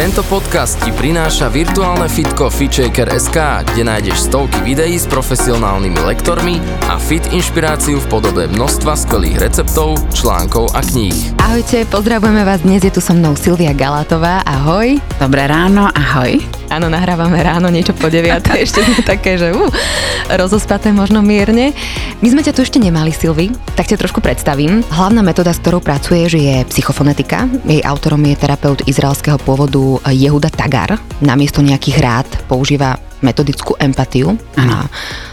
Tento podcast ti prináša virtuálne fitko FitShaker.sk, kde nájdeš stovky videí s profesionálnymi lektormi a fit inšpiráciu v podobe množstva skvelých receptov, článkov a kníh. Ahojte, pozdravujeme vás. Dnes je tu so mnou Silvia Galatová. Ahoj. Dobré ráno, ahoj. Áno, nahrávame ráno, niečo po 9. ešte sme také, že uh, rozospaté možno mierne. My sme ťa tu ešte nemali, Silvi, tak ťa trošku predstavím. Hlavná metóda, s ktorou pracuješ, je psychofonetika. Jej autorom je terapeut izraelského pôvodu Jehuda Tagar. Namiesto nejakých rád používa metodickú empatiu. Áno. A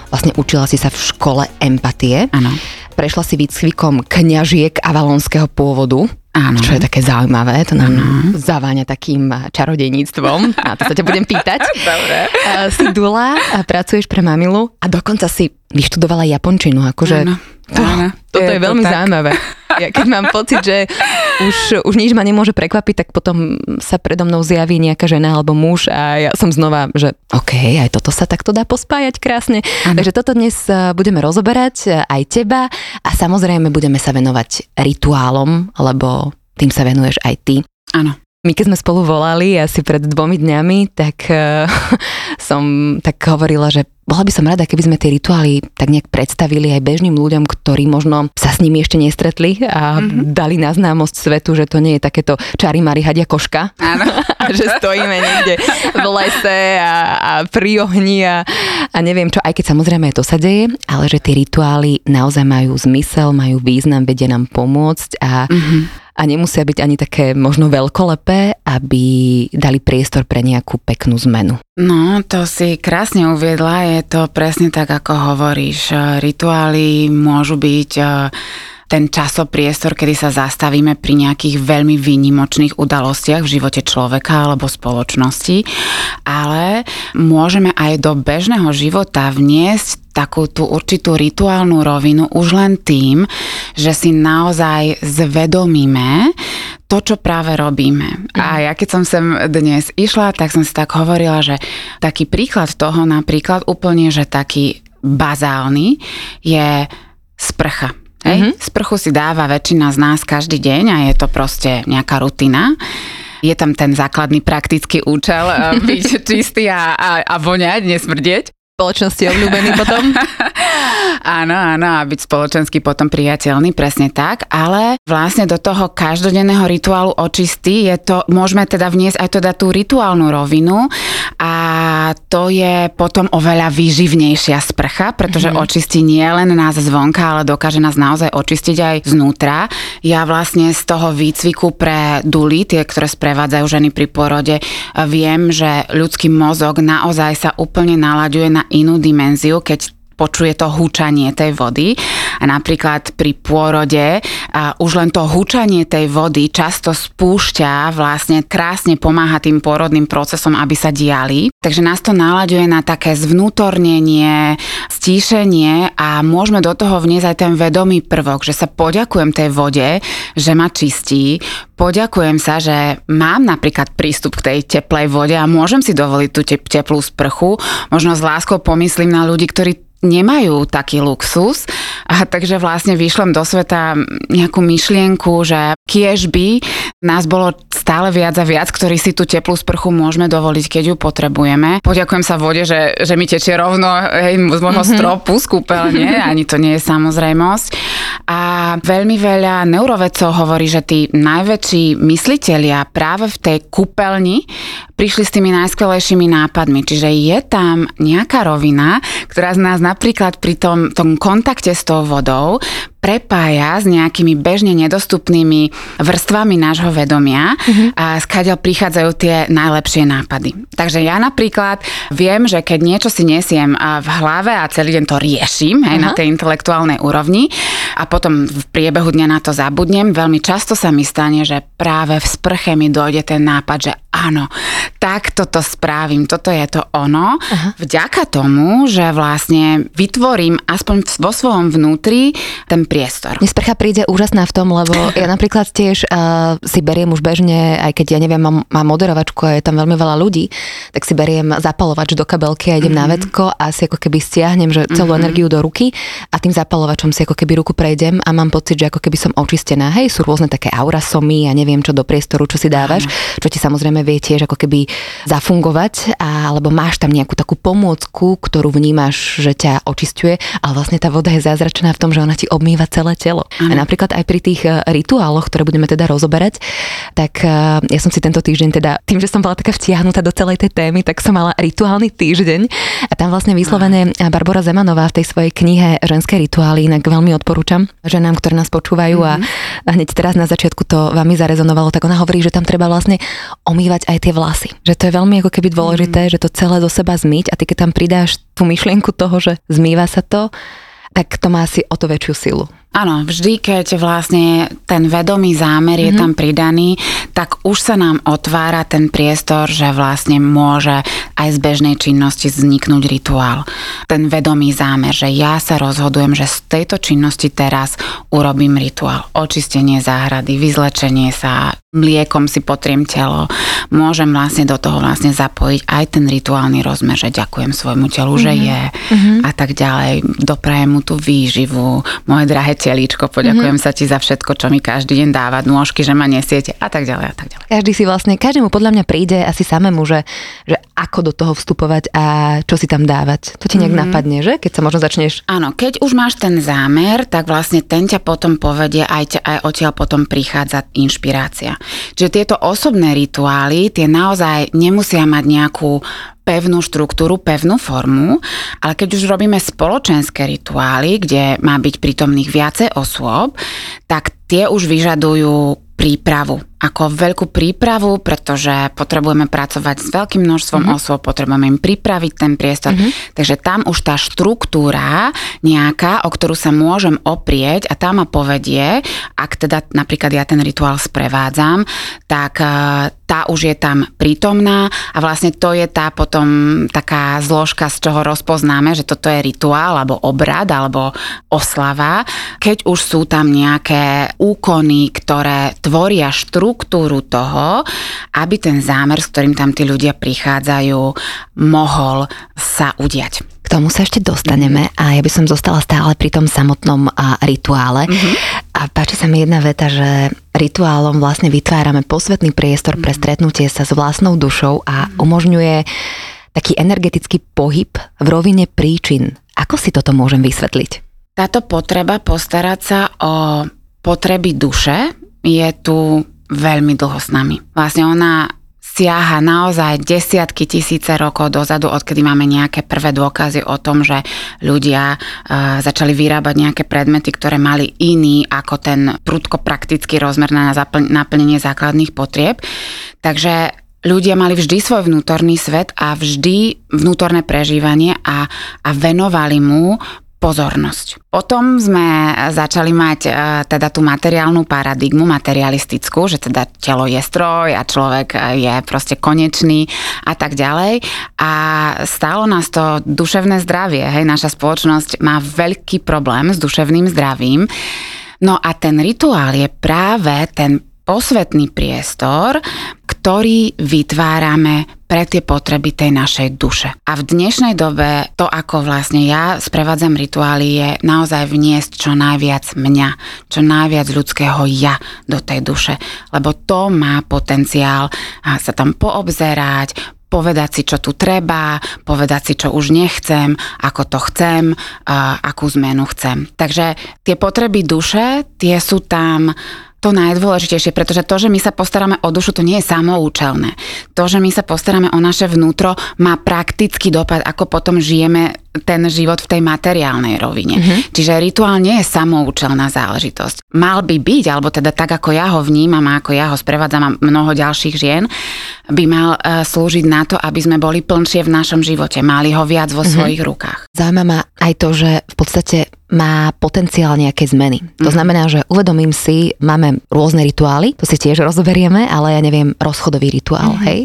vlastne učila si sa v škole empatie. Áno. Prešla si výcvikom kňažiek avalonského pôvodu. Áno. Čo je také zaujímavé, to nám zaváňa takým čarodejníctvom. A to sa ťa budem pýtať. Dobre. Uh, si dula, a pracuješ pre mamilu a dokonca si vyštudovala japončinu. Akože, Áno. To, Áno. toto je, Je to veľmi tak. zaujímavé. Ja keď mám pocit, že už, už nič ma nemôže prekvapiť, tak potom sa predo mnou zjaví nejaká žena alebo muž a ja som znova, že OK, aj toto sa takto dá pospájať krásne. Áno. Takže toto dnes eh, budeme rozoberať, eh, aj teba a samozrejme budeme sa venovať rituálom, lebo tým sa venuješ aj ty. Áno. My keď sme spolu volali asi pred dvomi dňami, tak uh, som tak hovorila, že bola by som rada, keby sme tie rituály tak nejak predstavili aj bežným ľuďom, ktorí možno sa s nimi ešte nestretli a mm-hmm. dali na známosť svetu, že to nie je takéto čari mari hadia koška. Áno. a že stojíme niekde v lese a, a pri ohni a, a neviem čo, aj keď samozrejme to sa deje, ale že tie rituály naozaj majú zmysel, majú význam, vedia nám pomôcť a Mhm. A nemusia byť ani také možno veľkolepé, aby dali priestor pre nejakú peknú zmenu. No, to si krásne uviedla, je to presne tak, ako hovoríš. Rituály môžu byť e, ten časopriestor, kedy sa zastavíme pri nejakých veľmi výnimočných udalostiach v živote človeka alebo spoločnosti, ale môžeme aj do bežného života vniesť takú tú určitú rituálnu rovinu už len tým, že si naozaj zvedomíme to, čo práve robíme. A ja keď som sem dnes išla, tak som si tak hovorila, že taký príklad toho napríklad úplne, že taký bazálny je sprcha. Hej? Mm-hmm. Sprchu si dáva väčšina z nás každý deň a je to proste nejaká rutina. Je tam ten základný praktický účel eh, byť čistý a, a, a voňať, nesmrdieť. Spoločnosti obľúbený potom. Áno, áno, a byť spoločensky potom priateľný, presne tak, ale vlastne do toho každodenného rituálu očistý je to, môžeme teda vniesť aj teda tú rituálnu rovinu a to je potom oveľa výživnejšia sprcha, pretože mm-hmm. očistí nie len nás zvonka, ale dokáže nás naozaj očistiť aj znútra. Ja vlastne z toho výcviku pre duly, tie, ktoré sprevádzajú ženy pri porode, viem, že ľudský mozog naozaj sa úplne nalaďuje na inú dimenziu, keď počuje to húčanie tej vody a napríklad pri pôrode a už len to húčanie tej vody často spúšťa, vlastne krásne pomáha tým pôrodným procesom, aby sa diali. Takže nás to nalaďuje na také zvnútornenie, stíšenie a môžeme do toho vniesť aj ten vedomý prvok, že sa poďakujem tej vode, že ma čistí, poďakujem sa, že mám napríklad prístup k tej teplej vode a môžem si dovoliť tú te- teplú sprchu. Možno s láskou pomyslím na ľudí, ktorí nemajú taký luxus. A takže vlastne vyšlem do sveta nejakú myšlienku, že kiež by nás bolo stále viac a viac, ktorí si tú teplú sprchu môžeme dovoliť, keď ju potrebujeme. Poďakujem sa vode, že, že mi tečie rovno hej, z môjho mm-hmm. stropu z kúpeľne, ani to nie je samozrejmosť. A veľmi veľa neurovedcov hovorí, že tí najväčší myslitelia práve v tej kúpeľni prišli s tými najskvelejšími nápadmi. Čiže je tam nejaká rovina, ktorá z nás napríklad pri tom, tom kontakte s tou vodou prepája s nejakými bežne nedostupnými vrstvami nášho vedomia mm-hmm. a skáďal prichádzajú tie najlepšie nápady. Takže ja napríklad viem, že keď niečo si nesiem v hlave a celý deň to riešim aj na tej intelektuálnej úrovni a potom v priebehu dňa na to zabudnem, veľmi často sa mi stane, že práve v sprche mi dojde ten nápad, že áno, tak toto spravím, toto je to ono. Aha. Vďaka tomu, že vlastne vytvorím aspoň vo svojom vnútri ten priestor. Mne sprcha príde úžasná v tom, lebo ja napríklad tiež uh, si beriem už bežne, aj keď ja neviem, mám, mám moderovačku a je tam veľmi veľa ľudí, tak si beriem zapalovač do kabelky a idem mm-hmm. na vecko a si ako keby stiahnem že celú mm-hmm. energiu do ruky a tým zapalovačom si ako keby ruku prejdem a mám pocit, že ako keby som očistená. Hej, sú rôzne také aurasomy a ja neviem čo do priestoru, čo si dávaš, mm-hmm. čo ti samozrejme vie tiež ako keby zafungovať, a, alebo máš tam nejakú takú pomôcku, ktorú vnímaš, že ťa očistuje, ale vlastne tá voda je zázračná v tom, že ona ti obmýva celé telo. Mm-hmm. A napríklad aj pri tých e, rituáloch, ktoré budeme teda rozoberať, tak e, ja som si tento týždeň teda, tým, že som bola taká vtiahnutá do celej tej témy, tak som mala rituálny týždeň a tam vlastne vyslovene Barbara Zemanová v tej svojej knihe Ženské rituály, inak veľmi odporúčam ženám, ktoré nás počúvajú mm-hmm. a hneď teraz na začiatku to vami zarezonovalo, tak ona hovorí, že tam treba vlastne omývať aj tie vlasy. Že to je veľmi ako keby dôležité, mm-hmm. že to celé do seba zmyť a ty keď tam pridáš tú myšlienku toho, že zmýva sa to, tak to má asi o to väčšiu silu. Áno, vždy, keď vlastne ten vedomý zámer mm-hmm. je mhm. tam pridaný, tak už sa nám otvára ten priestor, že vlastne môže aj z bežnej činnosti vzniknúť rituál. Ten vedomý zámer, že ja sa rozhodujem, že z tejto činnosti teraz urobím rituál. Očistenie záhrady, vyzlečenie sa, mliekom si potriem telo. Môžem vlastne do toho vlastne zapojiť aj ten rituálny rozmer, že ďakujem svojmu telu, mm-hmm. že mhm. je mm-hmm. a tak ďalej. Doprajem mu tú výživu, moje drahé telíčko, poďakujem mm-hmm. sa ti za všetko, čo mi každý deň dáva, nôžky, že ma nesiete a tak ďalej a tak ďalej. Každý si vlastne, každému podľa mňa príde asi samému, že, že ako do toho vstupovať a čo si tam dávať. To ti nejak mm-hmm. napadne, že? Keď sa možno začneš... Áno, keď už máš ten zámer, tak vlastne ten ťa potom povedie, aj, ťa, aj odtiaľ potom prichádza inšpirácia. Čiže tieto osobné rituály, tie naozaj nemusia mať nejakú pevnú štruktúru, pevnú formu, ale keď už robíme spoločenské rituály, kde má byť prítomných viacej osôb, tak tie už vyžadujú prípravu. Ako veľkú prípravu, pretože potrebujeme pracovať s veľkým množstvom mm-hmm. osôb, potrebujeme im pripraviť ten priestor. Mm-hmm. Takže tam už tá štruktúra nejaká, o ktorú sa môžem oprieť a tá ma povedie, ak teda napríklad ja ten rituál sprevádzam, tak e, tá už je tam prítomná a vlastne to je tá potom taká zložka, z čoho rozpoznáme, že toto je rituál alebo obrad alebo oslava. Keď už sú tam nejaké úkony, ktoré tvoria štruktúru toho, aby ten zámer, s ktorým tam tí ľudia prichádzajú, mohol sa udiať. K tomu sa ešte dostaneme a ja by som zostala stále pri tom samotnom a, rituále. Mm-hmm. A páči sa mi jedna veta, že rituálom vlastne vytvárame posvetný priestor mm-hmm. pre mhm. stretnutie sa s vlastnou dušou a mm-hmm. umožňuje taký energetický pohyb v rovine príčin. Ako si toto môžem vysvetliť? Táto potreba postarať sa o potreby duše je tu veľmi dlho s nami. Vlastne ona siaha naozaj desiatky tisíce rokov dozadu, odkedy máme nejaké prvé dôkazy o tom, že ľudia uh, začali vyrábať nejaké predmety, ktoré mali iný ako ten prudko praktický rozmer na naplnenie základných potrieb. Takže ľudia mali vždy svoj vnútorný svet a vždy vnútorné prežívanie a, a venovali mu pozornosť. Potom sme začali mať e, teda tú materiálnu paradigmu, materialistickú, že teda telo je stroj a človek je proste konečný a tak ďalej. A stálo nás to duševné zdravie. Hej, naša spoločnosť má veľký problém s duševným zdravím. No a ten rituál je práve ten posvetný priestor, ktorý vytvárame pre tie potreby tej našej duše. A v dnešnej dobe to, ako vlastne ja sprevádzam rituály, je naozaj vniesť čo najviac mňa, čo najviac ľudského ja do tej duše. Lebo to má potenciál sa tam poobzerať, povedať si, čo tu treba, povedať si, čo už nechcem, ako to chcem, akú zmenu chcem. Takže tie potreby duše, tie sú tam to najdôležitejšie, pretože to, že my sa postaráme o dušu, to nie je samoučelné. To, že my sa postaráme o naše vnútro, má praktický dopad, ako potom žijeme ten život v tej materiálnej rovine. Mm-hmm. Čiže rituál nie je samoučelná záležitosť. Mal by byť, alebo teda tak, ako ja ho vnímam a ako ja ho sprevádzam a mnoho ďalších žien, by mal uh, slúžiť na to, aby sme boli plnšie v našom živote, mali ho viac vo mm-hmm. svojich rukách. Zaujíma ma aj to, že v podstate má potenciál nejaké zmeny. To mhm. znamená, že uvedomím si, máme rôzne rituály, to si tiež rozoberieme, ale ja neviem, rozchodový rituál, mm. hej.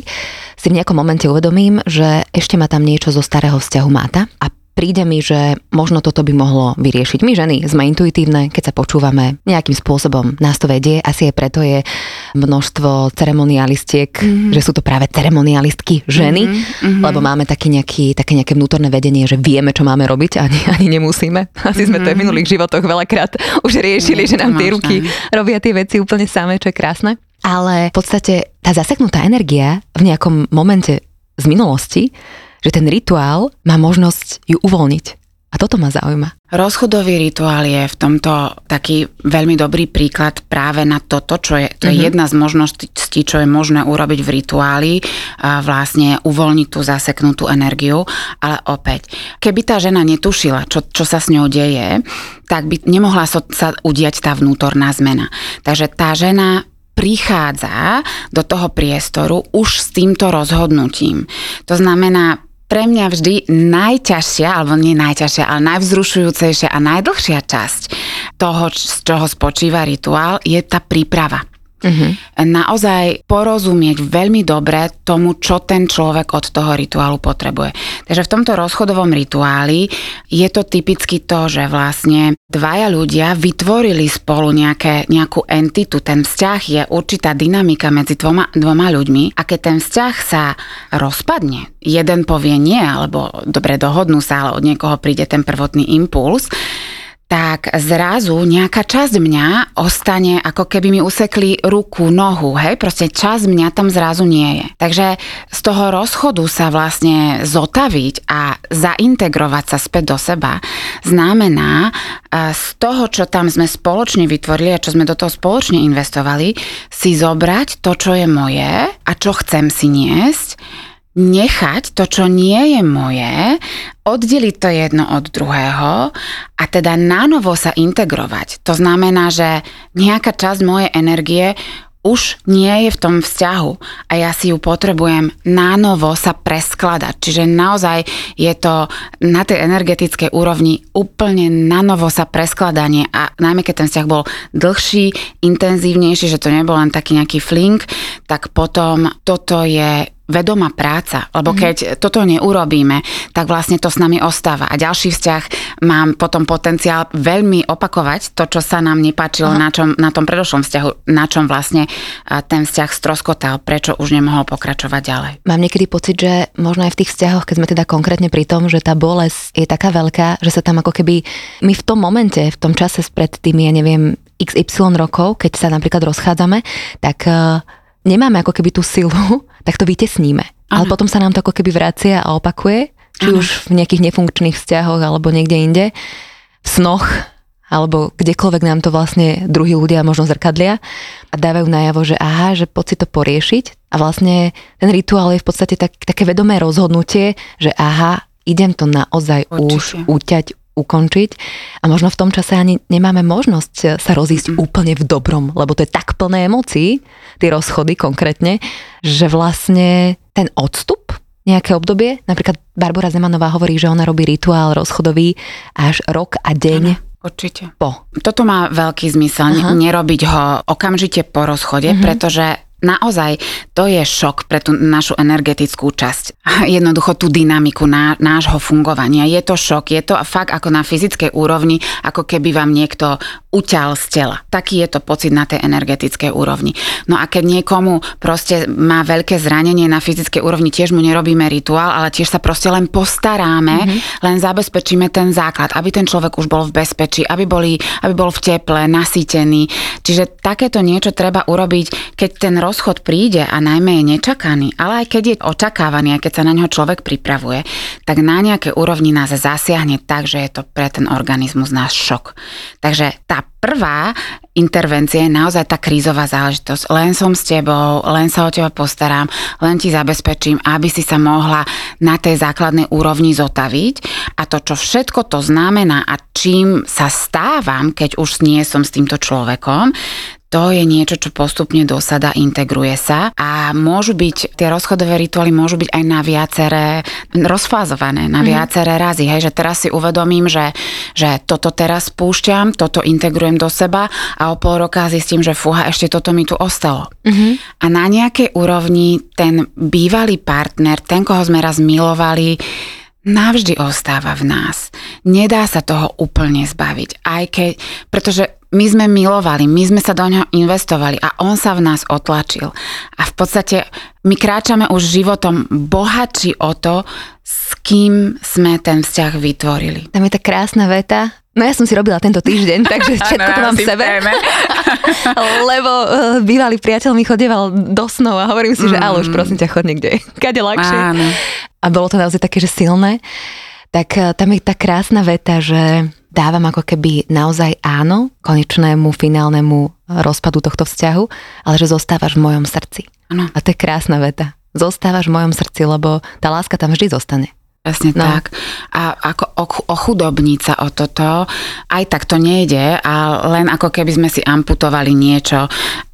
Si v nejakom momente uvedomím, že ešte ma tam niečo zo starého vzťahu máta a príde mi, že možno toto by mohlo vyriešiť. My ženy sme intuitívne, keď sa počúvame nejakým spôsobom, nás to vedie, asi aj preto je množstvo ceremonialistiek, mm-hmm. že sú to práve ceremonialistky ženy, mm-hmm. lebo máme taký nejaký, také nejaké vnútorné vedenie, že vieme, čo máme robiť, ani, ani nemusíme. Asi sme mm-hmm. to v mhm. minulých životoch veľakrát už riešili, že nám tie ruky robia tie veci úplne samé, čo je krásne. Ale v podstate tá zaseknutá energia v nejakom momente z minulosti že ten rituál má možnosť ju uvoľniť. A toto ma zaujíma. Rozchodový rituál je v tomto taký veľmi dobrý príklad práve na toto, čo je, to je mm-hmm. jedna z možností, čo je možné urobiť v rituáli, a vlastne uvoľniť tú zaseknutú energiu, ale opäť, keby tá žena netušila, čo, čo sa s ňou deje, tak by nemohla so, sa udiať tá vnútorná zmena. Takže tá žena prichádza do toho priestoru už s týmto rozhodnutím. To znamená, pre mňa vždy najťažšia, alebo nie najťažšia, ale najvzrušujúcejšia a najdlhšia časť toho, z čoho spočíva rituál, je tá príprava. Uh-huh. Naozaj porozumieť veľmi dobre tomu, čo ten človek od toho rituálu potrebuje. Takže v tomto rozchodovom rituáli je to typicky to, že vlastne dvaja ľudia vytvorili spolu nejaké, nejakú entitu. Ten vzťah je určitá dynamika medzi dvoma, dvoma ľuďmi a keď ten vzťah sa rozpadne, jeden povie nie, alebo dobre dohodnú sa, ale od niekoho príde ten prvotný impuls, tak zrazu nejaká časť mňa ostane, ako keby mi usekli ruku, nohu, hej, proste časť mňa tam zrazu nie je. Takže z toho rozchodu sa vlastne zotaviť a zaintegrovať sa späť do seba znamená z toho, čo tam sme spoločne vytvorili a čo sme do toho spoločne investovali, si zobrať to, čo je moje a čo chcem si niesť nechať to, čo nie je moje, oddeliť to jedno od druhého a teda nánovo sa integrovať. To znamená, že nejaká časť mojej energie už nie je v tom vzťahu a ja si ju potrebujem nánovo sa preskladať. Čiže naozaj je to na tej energetickej úrovni úplne nánovo sa preskladanie a najmä keď ten vzťah bol dlhší, intenzívnejší, že to nebol len taký nejaký flink, tak potom toto je vedomá práca, lebo mhm. keď toto neurobíme, tak vlastne to s nami ostáva. A ďalší vzťah mám potom potenciál veľmi opakovať to, čo sa nám nepáčilo na, čom, na tom predošlom vzťahu, na čom vlastne ten vzťah stroskotal, prečo už nemohol pokračovať ďalej. Mám niekedy pocit, že možno aj v tých vzťahoch, keď sme teda konkrétne pri tom, že tá bolesť je taká veľká, že sa tam ako keby my v tom momente, v tom čase spred tými, ja neviem, XY rokov, keď sa napríklad rozchádzame, tak uh, nemáme ako keby tú silu, tak to vytesníme. Aha. Ale potom sa nám to ako keby vracia a opakuje, či Aha. už v nejakých nefunkčných vzťahoch alebo niekde inde, v snoch, alebo kdekoľvek nám to vlastne druhí ľudia možno zrkadlia a dávajú najavo, že aha, že poď si to poriešiť. A vlastne ten rituál je v podstate tak, také vedomé rozhodnutie, že aha, idem to naozaj Určite. už uťať, ukončiť a možno v tom čase ani nemáme možnosť eh, sa rozísť úplne v dobrom, lebo to je tak plné emócií, tie rozchody konkrétne, že vlastne ten odstup nejaké obdobie, napríklad Barbara Zemanová hovorí, že ona robí rituál rozchodový až rok a deň ano. Určite. Po. Toto má veľký zmysel, Aha. nerobiť ho okamžite po rozchode, uh-huh. pretože naozaj to je šok pre tú našu energetickú časť. Jednoducho tú dynamiku ná, nášho fungovania. Je to šok, je to fakt ako na fyzickej úrovni, ako keby vám niekto uťal z tela. Taký je to pocit na tej energetickej úrovni. No a keď niekomu proste má veľké zranenie na fyzickej úrovni, tiež mu nerobíme rituál, ale tiež sa proste len postaráme, mm-hmm. len zabezpečíme ten základ, aby ten človek už bol v bezpečí, aby, boli, aby bol v teple, nasýtený. Čiže takéto niečo treba urobiť, keď ten roz rozchod príde a najmä je nečakaný, ale aj keď je očakávaný, aj keď sa na neho človek pripravuje, tak na nejaké úrovni nás zasiahne tak, že je to pre ten organizmus náš šok. Takže tá prvá intervencia je naozaj tá krízová záležitosť. Len som s tebou, len sa o teba postaram, len ti zabezpečím, aby si sa mohla na tej základnej úrovni zotaviť. A to, čo všetko to znamená a čím sa stávam, keď už nie som s týmto človekom, to je niečo, čo postupne dosada, integruje sa a môžu byť, tie rozchodové rituály môžu byť aj na viaceré, rozfázované na mhm. viaceré razy, hej, že teraz si uvedomím, že, že toto teraz spúšťam, toto integrujem do seba a o pol roka zistím, že fúha, ešte toto mi tu ostalo. Mm-hmm. A na nejakej úrovni ten bývalý partner, ten, koho sme raz milovali, navždy ostáva v nás. Nedá sa toho úplne zbaviť, aj keď, pretože my sme milovali, my sme sa do ňoho investovali a on sa v nás otlačil. A v podstate my kráčame už životom bohatší o to, s kým sme ten vzťah vytvorili. Tam je tá krásna veta. No ja som si robila tento týždeň, takže všetko to mám v sebe. Lebo uh, bývalý priateľ mi chodieval do snov a hovorím si, mm. že ale už prosím ťa, chod niekde, kade ľahšie. Áno. A bolo to naozaj také, že silné. Tak uh, tam je tá krásna veta, že dávam ako keby naozaj áno konečnému finálnemu rozpadu tohto vzťahu, ale že zostávaš v mojom srdci. Ano. A to je krásna veta. Zostávaš v mojom srdci, lebo tá láska tam vždy zostane. Presne no. tak. A ako ochudobniť sa o toto, aj tak to nejde a len ako keby sme si amputovali niečo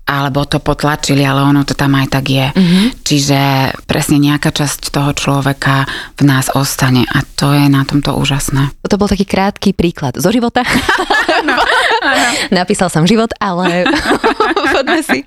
alebo to potlačili, ale ono to tam aj tak je. Mm-hmm. Čiže presne nejaká časť toho človeka v nás ostane a to je na tomto úžasné. To bol taký krátky príklad zo života. no, Napísal som život, ale poďme, si,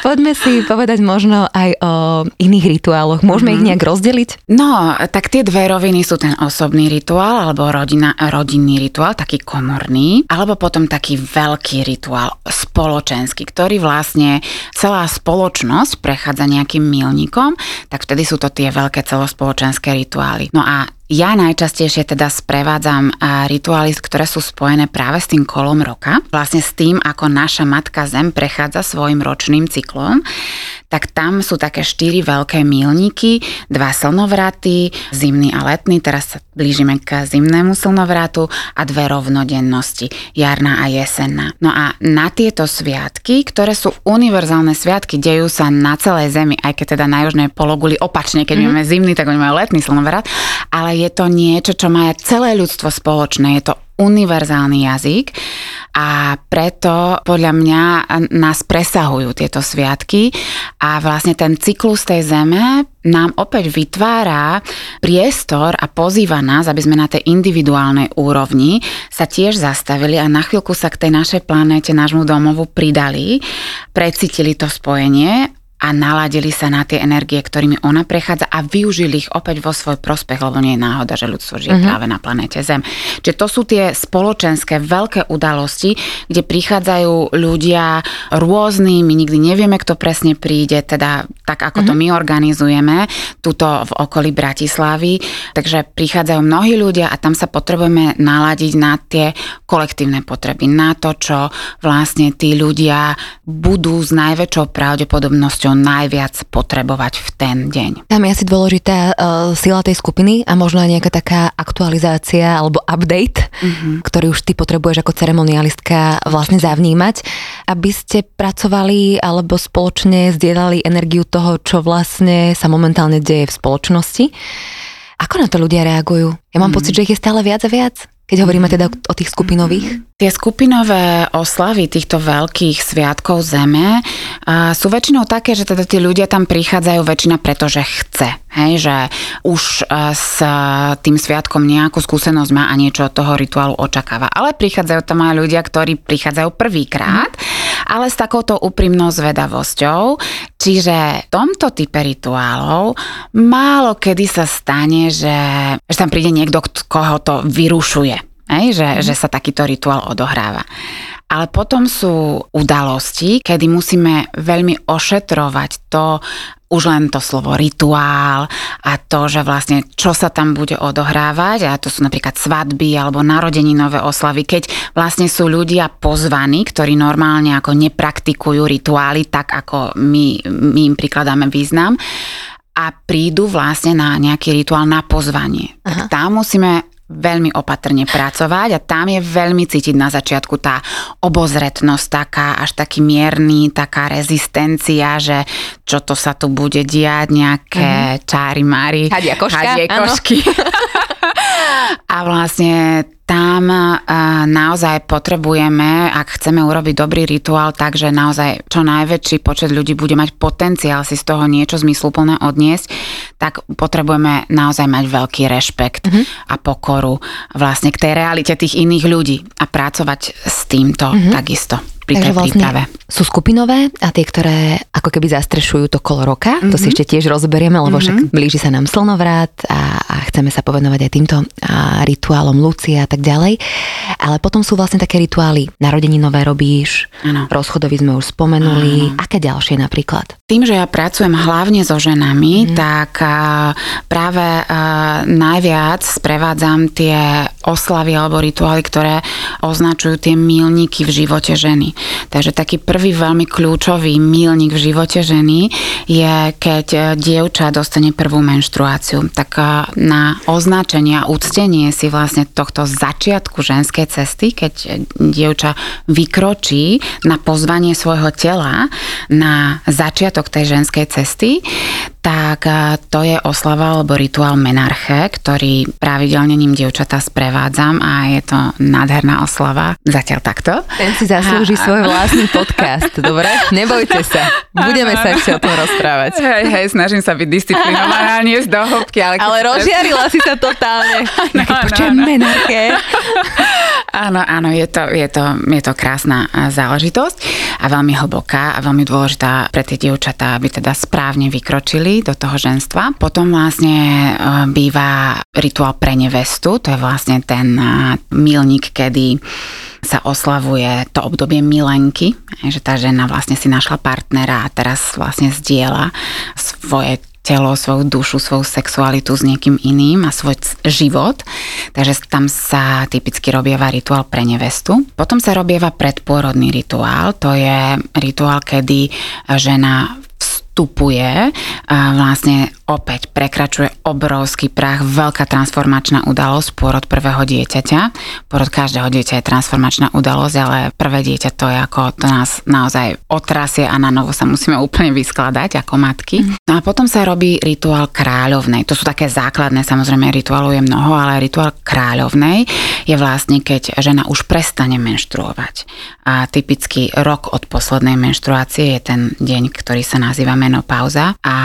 poďme si povedať možno aj o iných rituáloch. Môžeme mm-hmm. ich mhm. nejak rozdeliť? No, tak tie dve roviny sú ten osobný rituál alebo rodina, rodinný rituál, taký komorný, alebo potom taký veľký rituál spoločenský, ktorý vlastne vlastne celá spoločnosť prechádza nejakým milníkom, tak vtedy sú to tie veľké celospoločenské rituály. No a ja najčastejšie teda sprevádzam rituály, ktoré sú spojené práve s tým kolom roka, vlastne s tým, ako naša matka Zem prechádza svojim ročným cyklom tak tam sú také štyri veľké milníky, dva slnovraty, zimný a letný, teraz sa blížime k zimnému slnovratu a dve rovnodennosti, jarná a jesenná. No a na tieto sviatky, ktoré sú univerzálne sviatky, dejú sa na celej Zemi, aj keď teda na južnej pologuli opačne, keď mm-hmm. máme zimný, tak oni majú letný slnovrat, ale je to niečo, čo má celé ľudstvo spoločné, je to univerzálny jazyk a preto podľa mňa nás presahujú tieto sviatky a vlastne ten cyklus tej zeme nám opäť vytvára priestor a pozýva nás, aby sme na tej individuálnej úrovni sa tiež zastavili a na chvíľku sa k tej našej planéte, nášmu domovu pridali, precítili to spojenie a naladili sa na tie energie, ktorými ona prechádza a využili ich opäť vo svoj prospech, lebo nie je náhoda, že ľudstvo žije uh-huh. práve na planéte Zem. Čiže to sú tie spoločenské veľké udalosti, kde prichádzajú ľudia rôzni, my nikdy nevieme, kto presne príde, teda tak ako uh-huh. to mhm. my organizujeme, tuto v okolí Bratislavy. Takže prichádzajú mnohí ľudia a tam sa potrebujeme naladiť na tie kolektívne potreby, na to, čo vlastne tí ľudia budú s najväčšou pravdepodobnosťou čo najviac potrebovať v ten deň. Tam je asi dôležitá uh, sila tej skupiny a možno aj nejaká taká aktualizácia alebo update, uh-huh. ktorý už ty potrebuješ ako ceremonialistka vlastne zavnímať, aby ste pracovali alebo spoločne zdieľali energiu toho, čo vlastne sa momentálne deje v spoločnosti. Ako na to ľudia reagujú? Ja mám mm. pocit, že ich je stále viac a viac. Keď hovoríme teda o tých skupinových? Tie skupinové oslavy týchto veľkých sviatkov Zeme sú väčšinou také, že teda tí ľudia tam prichádzajú väčšina preto, že chce. Hej, že už s tým sviatkom nejakú skúsenosť má a niečo od toho rituálu očakáva. Ale prichádzajú tam aj ľudia, ktorí prichádzajú prvýkrát, mm. ale s takouto úprimnou zvedavosťou. Čiže v tomto type rituálov málo kedy sa stane, že, že tam príde niekto, koho to vyrušuje Hej, že, mm. že sa takýto rituál odohráva. Ale potom sú udalosti, kedy musíme veľmi ošetrovať to, už len to slovo rituál a to, že vlastne čo sa tam bude odohrávať a to sú napríklad svadby alebo narodeninové oslavy, keď vlastne sú ľudia pozvaní, ktorí normálne ako nepraktikujú rituály tak, ako my, my im prikladáme význam a prídu vlastne na nejaký rituál na pozvanie. Aha. Tak tam musíme veľmi opatrne pracovať a tam je veľmi cítiť na začiatku tá obozretnosť taká, až taký mierny, taká rezistencia, že čo to sa tu bude diať, nejaké uh-huh. čári mári. Hadia košky. a vlastne tam naozaj potrebujeme, ak chceme urobiť dobrý rituál, takže naozaj čo najväčší počet ľudí bude mať potenciál si z toho niečo zmysluplné odniesť, tak potrebujeme naozaj mať veľký rešpekt mm-hmm. a pokoru vlastne k tej realite tých iných ľudí a pracovať s týmto mm-hmm. takisto pri tej vlastne príprave. Sú skupinové a tie, ktoré ako keby zastrešujú to kolo roka. Mm-hmm. To si ešte tiež rozberieme, lebo mm-hmm. však blíži sa nám slnovrat a, a chceme sa povenovať aj týmto a, rituálom Lucia a tak ďalej. Ale potom sú vlastne také rituály. Narodeninové robíš, ano. rozchodový sme už spomenuli. Ano. Aké ďalšie napríklad? Tým, že ja pracujem hlavne so ženami, mm. tak práve najviac sprevádzam tie oslavy alebo rituály, ktoré označujú tie milníky v živote ženy. Takže taký prvý veľmi kľúčový milník v živote ženy je, keď dievča dostane prvú menštruáciu. Tak na označenie a úctenie si vlastne tohto začiatku ženskej cesty, keď dievča vykročí na pozvanie svojho tela na začiatok tej ženskej cesty, tak to je oslava alebo rituál menarche, ktorý pravidelne ním dievčatá sprevádzam a je to nádherná oslava. Zatiaľ takto. Ten si zaslúži a, svoj vlastný podcast, dobre? Nebojte sa, budeme sa ešte o tom rozprávať. Hej, hej, snažím sa byť disciplinovaná, nie z do hĺbky, ale... Ale rozžiarila si sa totálne. No, no, no. menarche. Áno, áno, je to, je, to, je to krásna záležitosť a veľmi hlboká a veľmi dôležitá pre tie dievčatá, aby teda správne vykročili do toho ženstva. Potom vlastne e, býva rituál pre nevestu, to je vlastne ten e, milník, kedy sa oslavuje to obdobie milenky, že tá žena vlastne si našla partnera a teraz vlastne zdieľa svoje telo, svoju dušu, svoju sexualitu s niekým iným a svoj život. Takže tam sa typicky robieva rituál pre nevestu. Potom sa robieva predpôrodný rituál. To je rituál, kedy žena vstupuje a vlastne opäť prekračuje obrovský prach, veľká transformačná udalosť, pôrod prvého dieťaťa. Pôrod každého dieťa je transformačná udalosť, ale prvé dieťa to je ako, to nás naozaj otrasie a na novo sa musíme úplne vyskladať ako matky. No a potom sa robí rituál kráľovnej. To sú také základné, samozrejme rituálu je mnoho, ale rituál kráľovnej je vlastne, keď žena už prestane menštruovať. A typicky rok od poslednej menštruácie je ten deň, ktorý sa nazýva menopauza a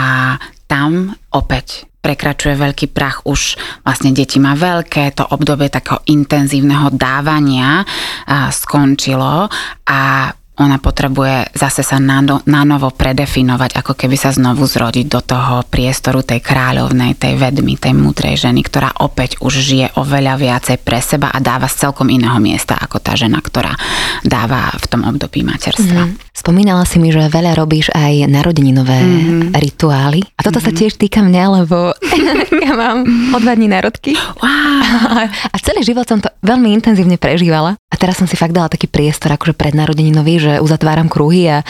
tam opäť prekračuje veľký prach, už vlastne deti má veľké, to obdobie takého intenzívneho dávania skončilo a ona potrebuje zase sa na, no, na novo predefinovať, ako keby sa znovu zrodiť do toho priestoru tej kráľovnej, tej vedmy, tej múdrej ženy, ktorá opäť už žije oveľa viacej pre seba a dáva z celkom iného miesta ako tá žena, ktorá dáva v tom období materstva. Mm-hmm. Spomínala si mi, že veľa robíš aj narodeninové mm-hmm. rituály. A toto mm-hmm. sa tiež týka mňa, lebo ja mám o dva dní národky. Wow. A celý život som to veľmi intenzívne prežívala. A teraz som si fakt dala taký priestor akože pred narodeninový, že uzatváram kruhy a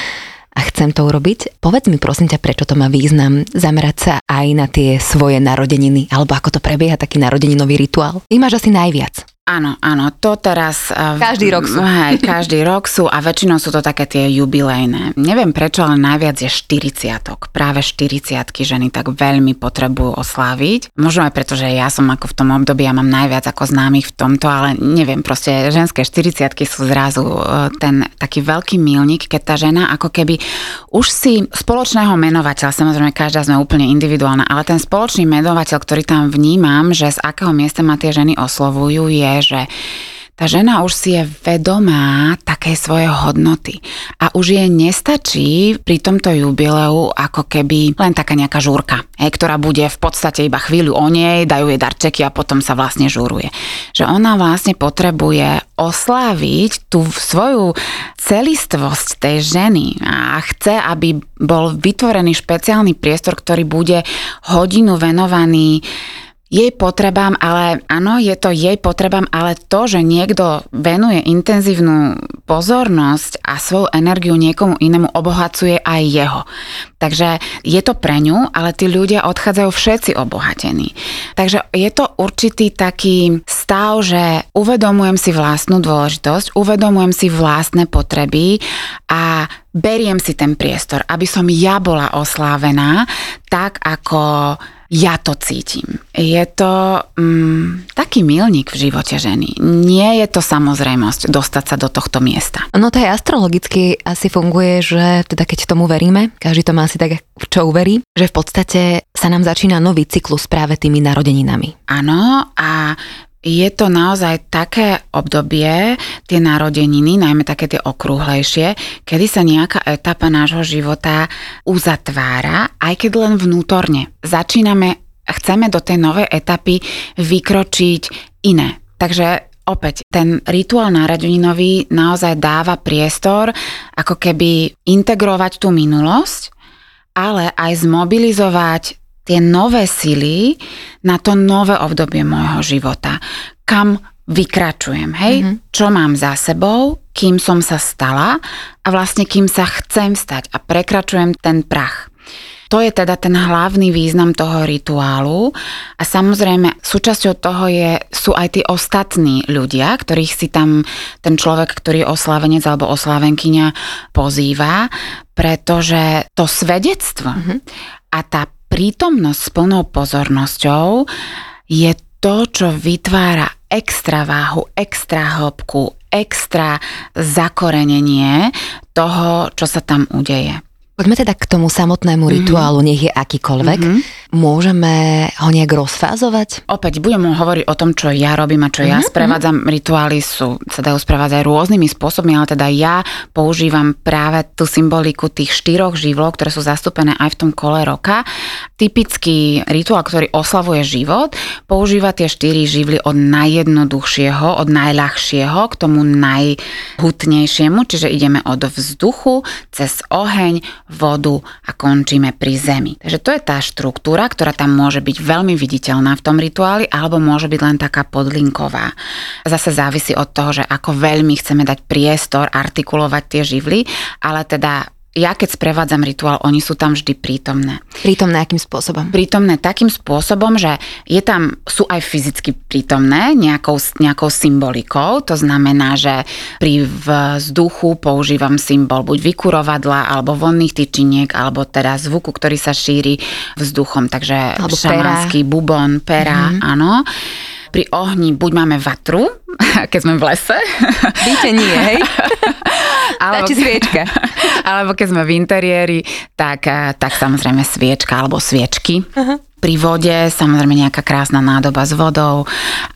a chcem to urobiť. Povedz mi prosím ťa, prečo to má význam zamerať sa aj na tie svoje narodeniny, alebo ako to prebieha taký narodeninový rituál. Ty máš asi najviac. Áno, áno, to teraz... Každý rok sú. Hej, každý rok sú a väčšinou sú to také tie jubilejné. Neviem prečo, ale najviac je 40 Práve 40 ženy tak veľmi potrebujú osláviť. Možno aj preto, že ja som ako v tom období, ja mám najviac ako známych v tomto, ale neviem, proste ženské 40 sú zrazu e, ten taký veľký milník, keď tá žena ako keby už si spoločného menovateľa, samozrejme každá sme úplne individuálna, ale ten spoločný menovateľ, ktorý tam vnímam, že z akého miesta ma tie ženy oslovujú, je že tá žena už si je vedomá také svoje hodnoty a už jej nestačí pri tomto jubileu ako keby len taká nejaká žúrka, hej, ktorá bude v podstate iba chvíľu o nej, dajú jej darčeky a potom sa vlastne žúruje. Že ona vlastne potrebuje osláviť tú svoju celistvosť tej ženy a chce, aby bol vytvorený špeciálny priestor, ktorý bude hodinu venovaný jej potrebám, ale áno, je to jej potrebám, ale to, že niekto venuje intenzívnu pozornosť a svoju energiu niekomu inému obohacuje aj jeho. Takže je to pre ňu, ale tí ľudia odchádzajú všetci obohatení. Takže je to určitý taký stav, že uvedomujem si vlastnú dôležitosť, uvedomujem si vlastné potreby a beriem si ten priestor, aby som ja bola oslávená tak, ako ja to cítim. Je to mm, taký milník v živote ženy. Nie je to samozrejmosť dostať sa do tohto miesta. No to aj astrologicky asi funguje, že teda keď tomu veríme, každý to má asi tak, v čo uverí, že v podstate sa nám začína nový cyklus práve tými narodeninami. Áno a je to naozaj také obdobie, tie narodeniny, najmä také tie okrúhlejšie, kedy sa nejaká etapa nášho života uzatvára, aj keď len vnútorne. Začíname, chceme do tej novej etapy vykročiť iné. Takže opäť ten rituál narodeninový naozaj dáva priestor ako keby integrovať tú minulosť, ale aj zmobilizovať tie nové sily na to nové obdobie môjho života. Kam vykračujem, hej? Mm-hmm. Čo mám za sebou, kým som sa stala a vlastne kým sa chcem stať a prekračujem ten prach. To je teda ten hlavný význam toho rituálu a samozrejme súčasťou toho je, sú aj tí ostatní ľudia, ktorých si tam ten človek, ktorý je oslávenec alebo oslávenkyňa pozýva, pretože to svedectvo mm-hmm. a tá prítomnosť s plnou pozornosťou je to, čo vytvára extra váhu, extra hĺbku, extra zakorenenie toho, čo sa tam udeje. Poďme teda k tomu samotnému mm-hmm. rituálu, nech je akýkoľvek. Mm-hmm. Môžeme ho nejak rozfázovať? Opäť budem hovoriť o tom, čo ja robím a čo mm-hmm. ja mhm. sprevádzam. Rituály sú, sa dajú sprevádzať rôznymi spôsobmi, ale teda ja používam práve tú symboliku tých štyroch živlov, ktoré sú zastúpené aj v tom kole roka. Typický rituál, ktorý oslavuje život, používa tie štyri živly od najjednoduchšieho, od najľahšieho k tomu najhutnejšiemu, čiže ideme od vzduchu cez oheň, vodu a končíme pri zemi. Takže to je tá štruktúra, ktorá tam môže byť veľmi viditeľná v tom rituáli alebo môže byť len taká podlinková. Zase závisí od toho, že ako veľmi chceme dať priestor artikulovať tie živly, ale teda ja keď sprevádzam rituál, oni sú tam vždy prítomné. Prítomné akým spôsobom? Prítomné takým spôsobom, že je tam, sú aj fyzicky prítomné nejakou, nejakou symbolikou. To znamená, že pri vzduchu používam symbol buď vykurovadla, alebo vonných tyčiniek, alebo teda zvuku, ktorý sa šíri vzduchom. Takže alebo šamanský pera. bubon, pera, mm-hmm. áno pri ohni buď máme vatru, keď sme v lese. Víte, nie, hej? alebo, Stačí sviečka. alebo keď sme v interiéri, tak, eh, tak samozrejme sviečka alebo sviečky. Uh-huh pri vode samozrejme nejaká krásna nádoba s vodou.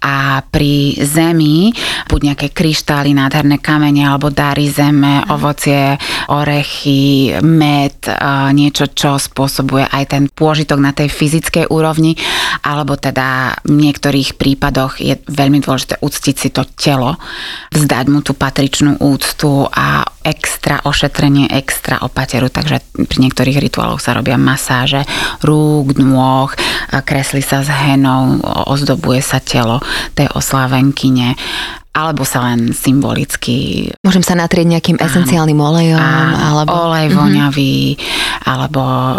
A pri zemi buď nejaké kryštály, nádherné kamene alebo dary zeme, ovocie, orechy, med, niečo, čo spôsobuje aj ten pôžitok na tej fyzickej úrovni, alebo teda v niektorých prípadoch je veľmi dôležité uctiť si to telo, vzdať mu tú patričnú úctu a extra ošetrenie, extra opateru, takže pri niektorých rituáloch sa robia masáže rúk, nôh, kreslí sa s henou, ozdobuje sa telo tej oslávenkyne alebo sa len symbolicky... Môžem sa natrieť nejakým áno, esenciálnym olejom? Áno, alebo... olej mhm. voňavý, mm-hmm. alebo e,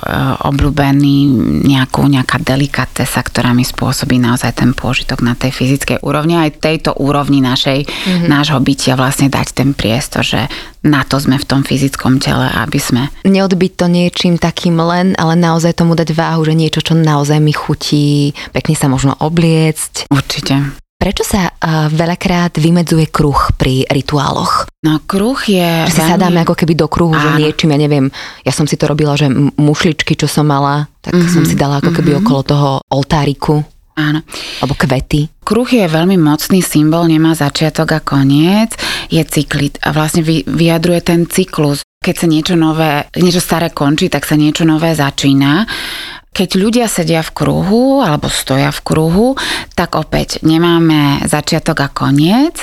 obľúbený nejakú, nejaká delikatesa, ktorá mi spôsobí naozaj ten pôžitok na tej fyzickej úrovni. Aj tejto úrovni našej, mm-hmm. nášho bytia vlastne dať ten priestor, že na to sme v tom fyzickom tele, aby sme... Neodbiť to niečím takým len, ale naozaj tomu dať váhu, že niečo, čo naozaj mi chutí, pekne sa možno obliecť. Určite. Prečo sa uh, veľakrát vymedzuje kruh pri rituáloch? No kruh je... Že si veľmi... sadáme ako keby do kruhu, Áno. že niečím, ja neviem, ja som si to robila, že mušličky, čo som mala, tak mm-hmm. som si dala ako keby mm-hmm. okolo toho oltáriku. Áno. Alebo kvety. Kruh je veľmi mocný symbol, nemá začiatok a koniec, je cyklit a vlastne vyjadruje ten cyklus. Keď sa niečo nové, niečo staré končí, tak sa niečo nové začína keď ľudia sedia v kruhu alebo stoja v kruhu, tak opäť nemáme začiatok a koniec,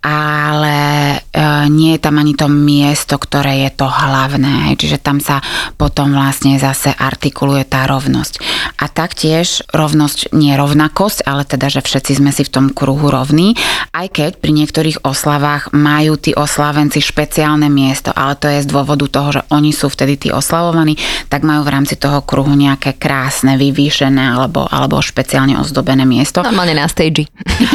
ale e, nie je tam ani to miesto, ktoré je to hlavné. Čiže tam sa potom vlastne zase artikuluje tá rovnosť. A taktiež rovnosť, nie rovnakosť, ale teda, že všetci sme si v tom kruhu rovní, aj keď pri niektorých oslavách majú tí oslávenci špeciálne miesto, ale to je z dôvodu toho, že oni sú vtedy tí oslavovaní, tak majú v rámci toho kruhu nejaké krásne, vyvýšené alebo, alebo špeciálne ozdobené miesto. Normálne na stage.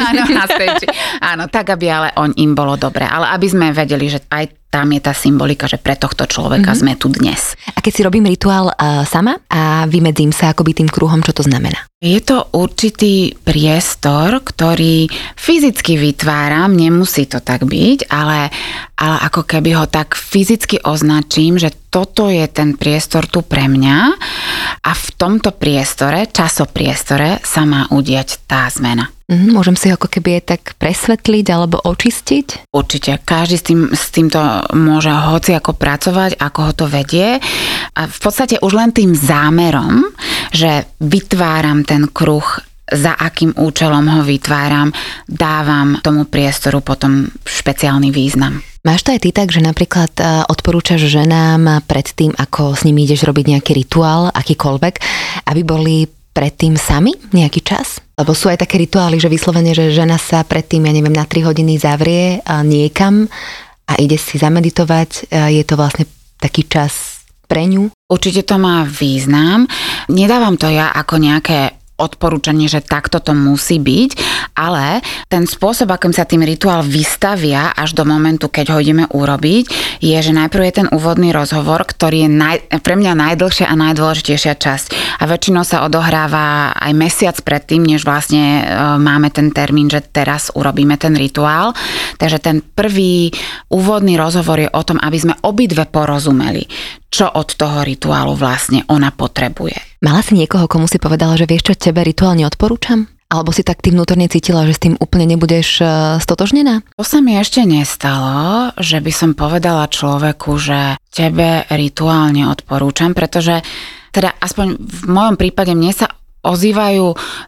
Áno, na stage. Áno, tak aby ale on im bolo dobre. Ale aby sme vedeli, že aj tam je tá symbolika, že pre tohto človeka mm-hmm. sme tu dnes. A keď si robím rituál uh, sama a vymedzím sa akoby tým kruhom, čo to znamená? Je to určitý priestor, ktorý fyzicky vytváram, nemusí to tak byť, ale, ale ako keby ho tak fyzicky označím, že toto je ten priestor tu pre mňa a v tomto priestore, časopriestore sa má udiať tá zmena. Mhm, môžem si ako keby aj tak presvetliť alebo očistiť? Určite. Každý s, tým, s týmto môže hoci ako pracovať, ako ho to vedie. A v podstate už len tým zámerom, že vytváram ten kruh za akým účelom ho vytváram, dávam tomu priestoru potom špeciálny význam. Máš to aj ty tak, že napríklad e, odporúčaš ženám pred tým, ako s nimi ideš robiť nejaký rituál, akýkoľvek, aby boli predtým sami nejaký čas? Lebo sú aj také rituály, že vyslovene, že žena sa predtým, ja neviem, na 3 hodiny zavrie niekam a ide si zameditovať. Je to vlastne taký čas pre ňu? Určite to má význam. Nedávam to ja ako nejaké odporúčanie, že takto to musí byť, ale ten spôsob, akým sa tým rituál vystavia až do momentu, keď ho ideme urobiť, je, že najprv je ten úvodný rozhovor, ktorý je naj, pre mňa najdlhšia a najdôležitejšia časť. A väčšinou sa odohráva aj mesiac predtým, než vlastne e, máme ten termín, že teraz urobíme ten rituál. Takže ten prvý úvodný rozhovor je o tom, aby sme obidve porozumeli, čo od toho rituálu vlastne ona potrebuje. Mala si niekoho, komu si povedala, že vieš čo, tebe rituál neodporúčam? Alebo si tak ty vnútorne cítila, že s tým úplne nebudeš e, stotožnená? To sa mi ešte nestalo, že by som povedala človeku, že tebe rituálne odporúčam, pretože teda aspoň v mojom prípade mne sa ozývajú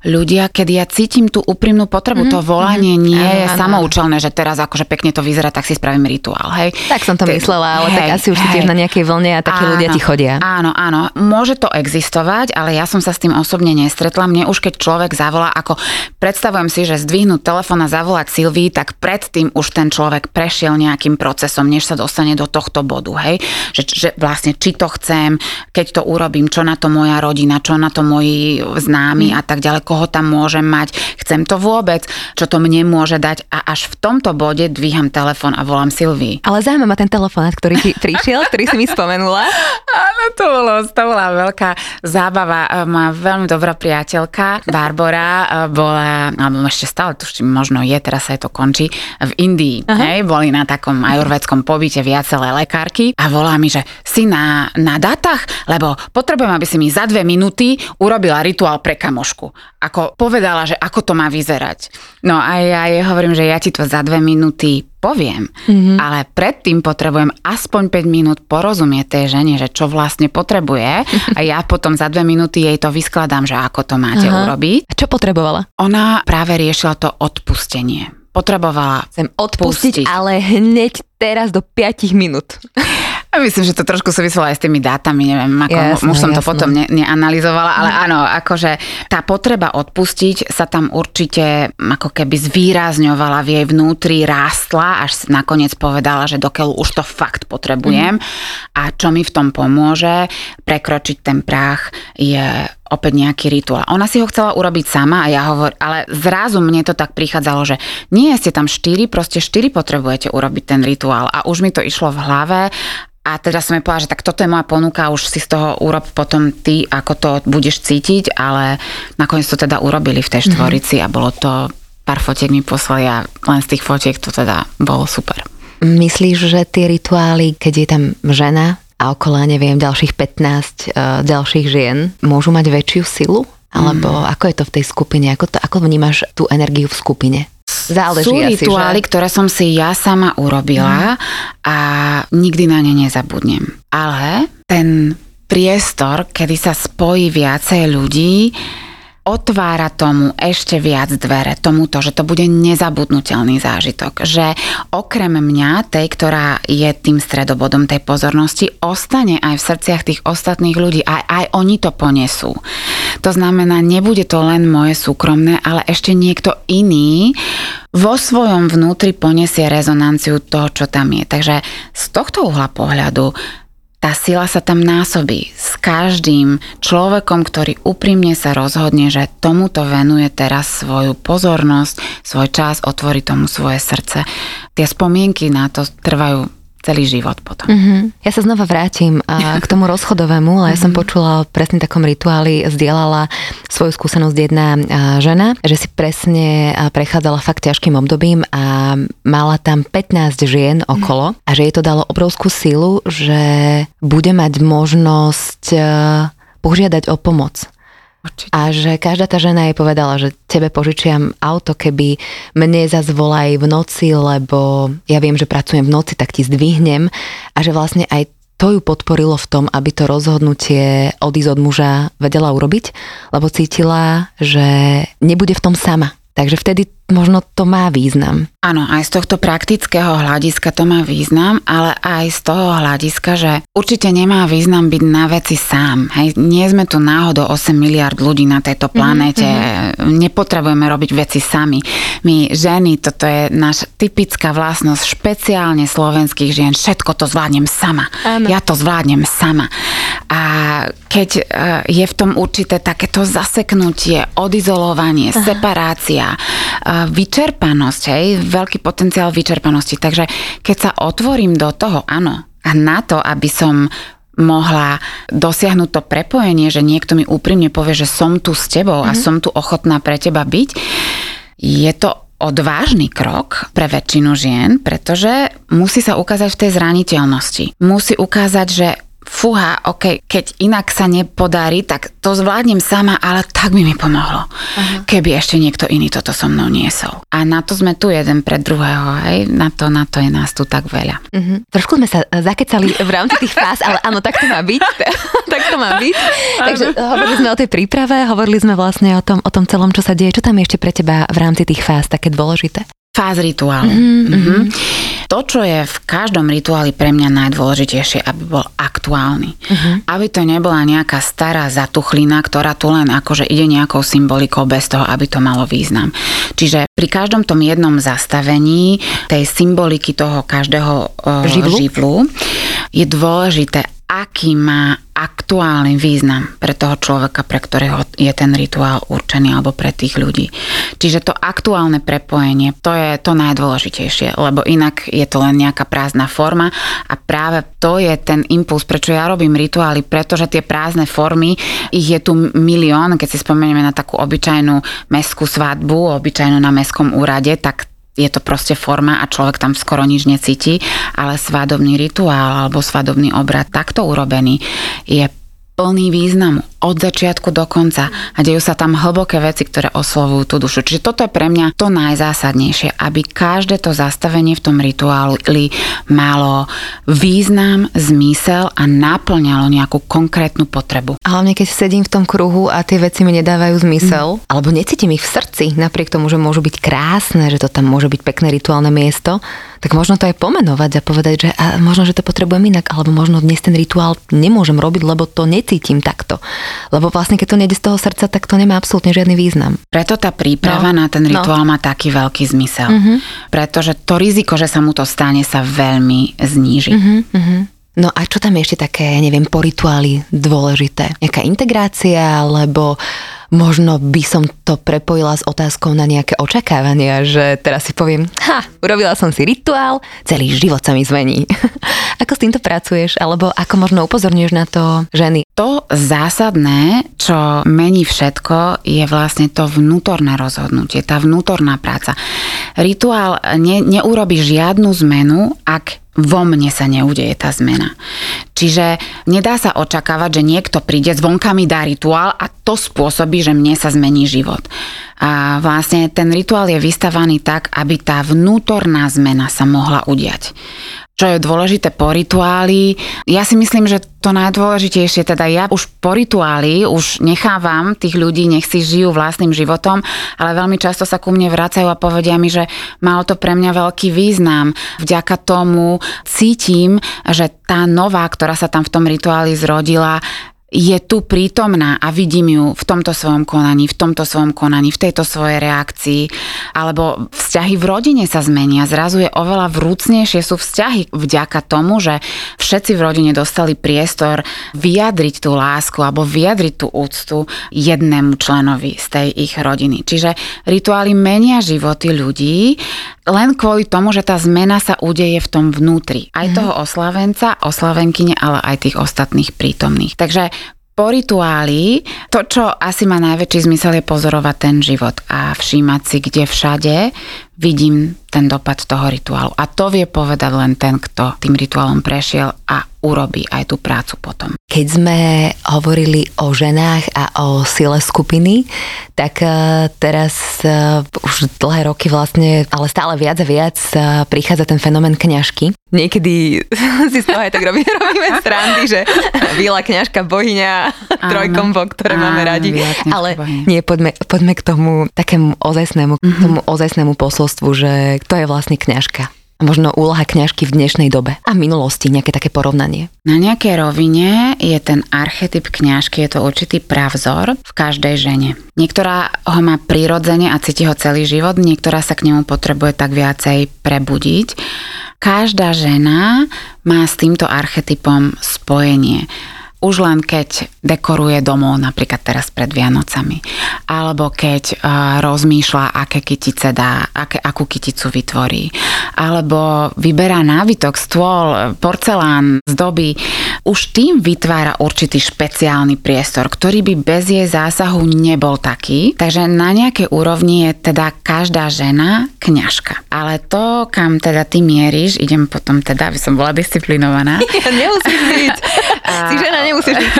ľudia, keď ja cítim tú úprimnú potrebu. Mm-hmm. To volanie mm-hmm. nie ano, je ano. samoučelné, že teraz akože pekne to vyzerá, tak si spravím rituál. Hej. Tak som to Te, myslela, ale hej, tak asi už si tiež na nejakej vlne a takí áno, ľudia ti chodia. Áno, áno. Môže to existovať, ale ja som sa s tým osobne nestretla. Mne už keď človek zavolá, ako predstavujem si, že zdvihnúť telefón a zavolať Silvii, tak predtým už ten človek prešiel nejakým procesom, než sa dostane do tohto bodu. Hej. Že, že vlastne či to chcem, keď to urobím, čo na to moja rodina, čo na to moji známy a tak ďalej, koho tam môžem mať, chcem to vôbec, čo to mne môže dať a až v tomto bode dvíham telefón a volám Silvii. Ale zaujíma ma ten telefonát, ktorý ti prišiel, ktorý si mi spomenula. Áno, to, bolo, to bola veľká zábava. Má veľmi dobrá priateľka, Barbara, bola, alebo ešte stále tuším, možno je, teraz sa je to končí, v Indii. Hej, boli na takom ajurvedskom pobyte viacelé lekárky a volá mi, že si na, na datách, lebo potrebujem, aby si mi za dve minúty urobila rituál povedal pre kamošku. Ako povedala, že ako to má vyzerať. No a ja jej hovorím, že ja ti to za dve minúty poviem, mm-hmm. ale predtým potrebujem aspoň 5 minút porozumieť tej žene, že čo vlastne potrebuje a ja potom za dve minúty jej to vyskladám, že ako to máte Aha. urobiť. A čo potrebovala? Ona práve riešila to odpustenie potrebovala Chcem odpustiť, pustiť. ale hneď teraz do 5 minút. Myslím, že to trošku súviselo aj s tými dátami, neviem, ako jasné, už som jasné. to potom ne, neanalizovala, ale mm. áno, akože tá potreba odpustiť sa tam určite ako keby zvýrazňovala v jej vnútri, rástla, až nakoniec povedala, že dokiaľ už to fakt potrebujem mm. a čo mi v tom pomôže prekročiť ten prach je opäť nejaký rituál. Ona si ho chcela urobiť sama a ja hovor, ale zrazu mne to tak prichádzalo, že nie ste tam štyri, proste štyri potrebujete urobiť ten rituál a už mi to išlo v hlave a teda som jej povedala, že tak toto je moja ponuka, už si z toho urob potom ty, ako to budeš cítiť, ale nakoniec to teda urobili v tej mhm. štvorici a bolo to, pár fotiek mi poslali a len z tých fotiek to teda bolo super. Myslíš, že tie rituály, keď je tam žena a okolo, neviem, ďalších 15 uh, e, ďalších žien, môžu mať väčšiu silu? Alebo mm. ako je to v tej skupine? Ako, to, ako vnímaš tú energiu v skupine? Záleží Sú rituály, že... ktoré som si ja sama urobila mm. a nikdy na ne nezabudnem. Ale ten priestor, kedy sa spojí viacej ľudí, otvára tomu ešte viac dvere, tomuto, že to bude nezabudnutelný zážitok. Že okrem mňa, tej, ktorá je tým stredobodom tej pozornosti, ostane aj v srdciach tých ostatných ľudí. Aj, aj oni to ponesú. To znamená, nebude to len moje súkromné, ale ešte niekto iný vo svojom vnútri poniesie rezonanciu toho, čo tam je. Takže z tohto uhla pohľadu tá sila sa tam násobí s každým človekom, ktorý úprimne sa rozhodne, že tomuto venuje teraz svoju pozornosť, svoj čas, otvorí tomu svoje srdce. Tie spomienky na to trvajú celý život potom. Mm-hmm. Ja sa znova vrátim k tomu rozchodovému, ale ja som mhm. počula o presne takom rituáli, zdieľala svoju skúsenosť jedna žena, že si presne prechádzala fakt ťažkým obdobím a mala tam 15 žien okolo a že jej to dalo obrovskú silu, že bude mať možnosť požiadať o pomoc. Určite. A že každá tá žena jej povedala, že tebe požičiam auto, keby mne zase volaj v noci, lebo ja viem, že pracujem v noci, tak ti zdvihnem. A že vlastne aj to ju podporilo v tom, aby to rozhodnutie odísť od muža vedela urobiť, lebo cítila, že nebude v tom sama. Takže vtedy možno to má význam. Áno, aj z tohto praktického hľadiska to má význam, ale aj z toho hľadiska, že určite nemá význam byť na veci sám. Hej, nie sme tu náhodou 8 miliard ľudí na tejto planéte, mm-hmm. nepotrebujeme robiť veci sami. My ženy, toto je naša typická vlastnosť špeciálne slovenských žien, všetko to zvládnem sama. Áno. Ja to zvládnem sama. A keď e, je v tom určité takéto zaseknutie, odizolovanie, Aha. separácia, e, vyčerpanosť, hej, veľký potenciál vyčerpanosti. Takže keď sa otvorím do toho, áno, a na to, aby som mohla dosiahnuť to prepojenie, že niekto mi úprimne povie, že som tu s tebou mm-hmm. a mhm. som tu ochotná pre teba byť, je to odvážny krok pre väčšinu žien, pretože musí sa ukázať v tej zraniteľnosti. Musí ukázať, že fúha, ok, keď inak sa nepodarí, tak to zvládnem sama, ale tak by mi pomohlo. Aha. Keby ešte niekto iný toto so mnou niesol. A na to sme tu jeden pre druhého, hej, na to, na to je nás tu tak veľa. Uh-huh. Trošku sme sa zakecali v rámci tých fáz, ale áno, tak to má byť. tak to má byť. Takže hovorili sme o tej príprave, hovorili sme vlastne o tom, o tom celom, čo sa deje. Čo tam je ešte pre teba v rámci tých fáz také dôležité? Fáz rituálu. Mm-hmm. Mm-hmm. To, čo je v každom rituáli pre mňa najdôležitejšie, aby bol aktuálny. Mm-hmm. Aby to nebola nejaká stará zatuchlina, ktorá tu len akože ide nejakou symbolikou bez toho, aby to malo význam. Čiže pri každom tom jednom zastavení tej symboliky toho každého uh, živlu? živlu je dôležité, aký má aktuálny význam pre toho človeka, pre ktorého je ten rituál určený alebo pre tých ľudí. Čiže to aktuálne prepojenie, to je to najdôležitejšie, lebo inak je to len nejaká prázdna forma a práve to je ten impuls, prečo ja robím rituály, pretože tie prázdne formy, ich je tu milión, keď si spomenieme na takú obyčajnú meskú svadbu, obyčajnú na mestskom úrade, tak je to proste forma a človek tam skoro nič necíti, ale svadobný rituál alebo svadobný obrad takto urobený je plný významu od začiatku do konca a dejú sa tam hlboké veci, ktoré oslovujú tú dušu. Čiže toto je pre mňa to najzásadnejšie, aby každé to zastavenie v tom rituáli malo význam, zmysel a naplňalo nejakú konkrétnu potrebu. A hlavne keď sedím v tom kruhu a tie veci mi nedávajú zmysel, mm. alebo necítim ich v srdci, napriek tomu, že môžu byť krásne, že to tam môže byť pekné rituálne miesto, tak možno to aj pomenovať a povedať, že a možno, že to potrebujem inak, alebo možno dnes ten rituál nemôžem robiť, lebo to necítim takto. Lebo vlastne, keď to nejde z toho srdca, tak to nemá absolútne žiadny význam. Preto tá príprava no. na ten no. rituál no. má taký veľký zmysel. Uh-huh. Pretože to riziko, že sa mu to stane, sa veľmi zníži. Uh-huh, uh-huh. No a čo tam je ešte také, neviem, po rituáli dôležité? Nejaká integrácia, alebo možno by som to prepojila s otázkou na nejaké očakávania, že teraz si poviem, ha, urobila som si rituál, celý život sa mi zmení. ako s týmto pracuješ, alebo ako možno upozorňuješ na to ženy? To zásadné, čo mení všetko, je vlastne to vnútorné rozhodnutie, tá vnútorná práca. Rituál ne, neurobi žiadnu zmenu, ak vo mne sa neudeje tá zmena. Čiže nedá sa očakávať, že niekto príde, zvonka mi dá rituál a to spôsobí, že mne sa zmení život. A vlastne ten rituál je vystavaný tak, aby tá vnútorná zmena sa mohla udiať čo je dôležité po rituáli. Ja si myslím, že to najdôležitejšie, teda ja už po rituáli už nechávam tých ľudí, nech si žijú vlastným životom, ale veľmi často sa ku mne vracajú a povedia mi, že malo to pre mňa veľký význam. Vďaka tomu cítim, že tá nová, ktorá sa tam v tom rituáli zrodila, je tu prítomná a vidím ju v tomto svojom konaní, v tomto svojom konaní, v tejto svojej reakcii, alebo vzťahy v rodine sa zmenia. Zrazu je oveľa vrúcnejšie sú vzťahy vďaka tomu, že všetci v rodine dostali priestor vyjadriť tú lásku alebo vyjadriť tú úctu jednému členovi z tej ich rodiny. Čiže rituály menia životy ľudí len kvôli tomu, že tá zmena sa udeje v tom vnútri. Aj mhm. toho oslavenca, oslavenkyne, ale aj tých ostatných prítomných. Takže po rituáli, to, čo asi má najväčší zmysel, je pozorovať ten život a všímať si, kde všade vidím ten dopad toho rituálu. A to vie povedať len ten, kto tým rituálom prešiel a urobí aj tú prácu potom. Keď sme hovorili o ženách a o sile skupiny, tak uh, teraz uh, už dlhé roky vlastne, ale stále viac a viac uh, prichádza ten fenomén kňažky. Niekedy si z toho aj tak robí, robíme strandy, že Vila kňažka bohyňa, trojkombo, ktoré Áno, máme radi. Ale nie, poďme, poďme k tomu takému ozajstnému, mm-hmm. tomu ozajstnému posolstvu, že kto je vlastne kňažka možno úloha kňažky v dnešnej dobe a minulosti, nejaké také porovnanie? Na nejakej rovine je ten archetyp kňažky, je to určitý pravzor v každej žene. Niektorá ho má prirodzene a cíti ho celý život, niektorá sa k nemu potrebuje tak viacej prebudiť. Každá žena má s týmto archetypom spojenie už len keď dekoruje domov, napríklad teraz pred Vianocami, alebo keď uh, rozmýšľa, aké kytice dá, aké, akú kyticu vytvorí, alebo vyberá nábytok, stôl, porcelán, zdoby, už tým vytvára určitý špeciálny priestor, ktorý by bez jej zásahu nebol taký. Takže na nejakej úrovni je teda každá žena kňažka. Ale to, kam teda ty mieríš, idem potom teda, aby som bola disciplinovaná. Ja, nemusíš byť. A... Si žena nemusíš byť.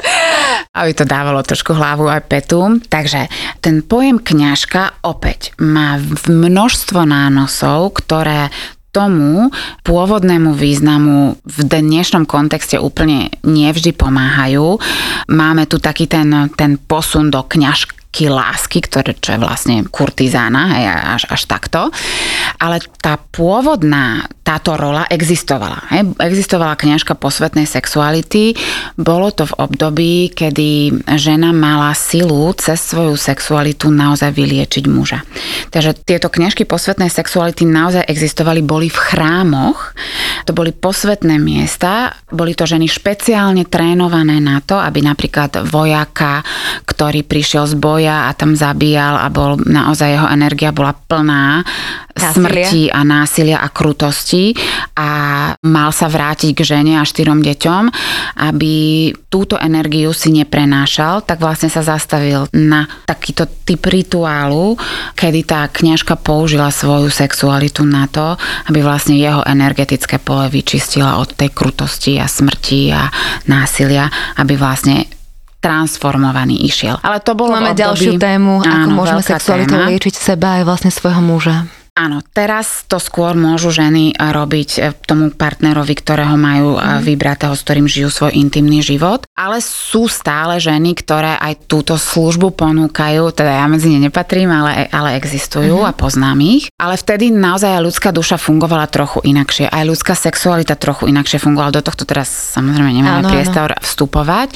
Aby to dávalo trošku hlavu aj petu. Takže ten pojem kňažka opäť má množstvo nánosov, ktoré tomu pôvodnému významu v dnešnom kontexte úplne nevždy pomáhajú. Máme tu taký ten, ten posun do kňažka prvky lásky, ktoré, čo je vlastne kurtizána, hej, až, až takto. Ale tá pôvodná, táto rola existovala. Hej. Existovala kniažka posvetnej sexuality. Bolo to v období, kedy žena mala silu cez svoju sexualitu naozaj vyliečiť muža. Takže tieto kniažky posvetnej sexuality naozaj existovali, boli v chrámoch. To boli posvetné miesta, boli to ženy špeciálne trénované na to, aby napríklad vojaka, ktorý prišiel z boja boja a tam zabíjal a bol naozaj jeho energia bola plná násilia. smrti a násilia a krutosti a mal sa vrátiť k žene a štyrom deťom, aby túto energiu si neprenášal, tak vlastne sa zastavil na takýto typ rituálu, kedy tá kňažka použila svoju sexualitu na to, aby vlastne jeho energetické pole vyčistila od tej krutosti a smrti a násilia, aby vlastne transformovaný išiel. Ale to bolo Máme ďalšiu tému, ako áno, môžeme sexualitou liečiť seba aj vlastne svojho muža. Áno, teraz to skôr môžu ženy robiť eh, tomu partnerovi, ktorého majú mm. vybratého, s ktorým žijú svoj intimný život. Ale sú stále ženy, ktoré aj túto službu ponúkajú, teda ja medzi ne nepatrím, ale, ale existujú mm. a poznám ich. Ale vtedy naozaj ľudská duša fungovala trochu inakšie. Aj ľudská sexualita trochu inakšie fungovala. Do tohto teraz samozrejme nemáme áno, priestor áno. vstupovať.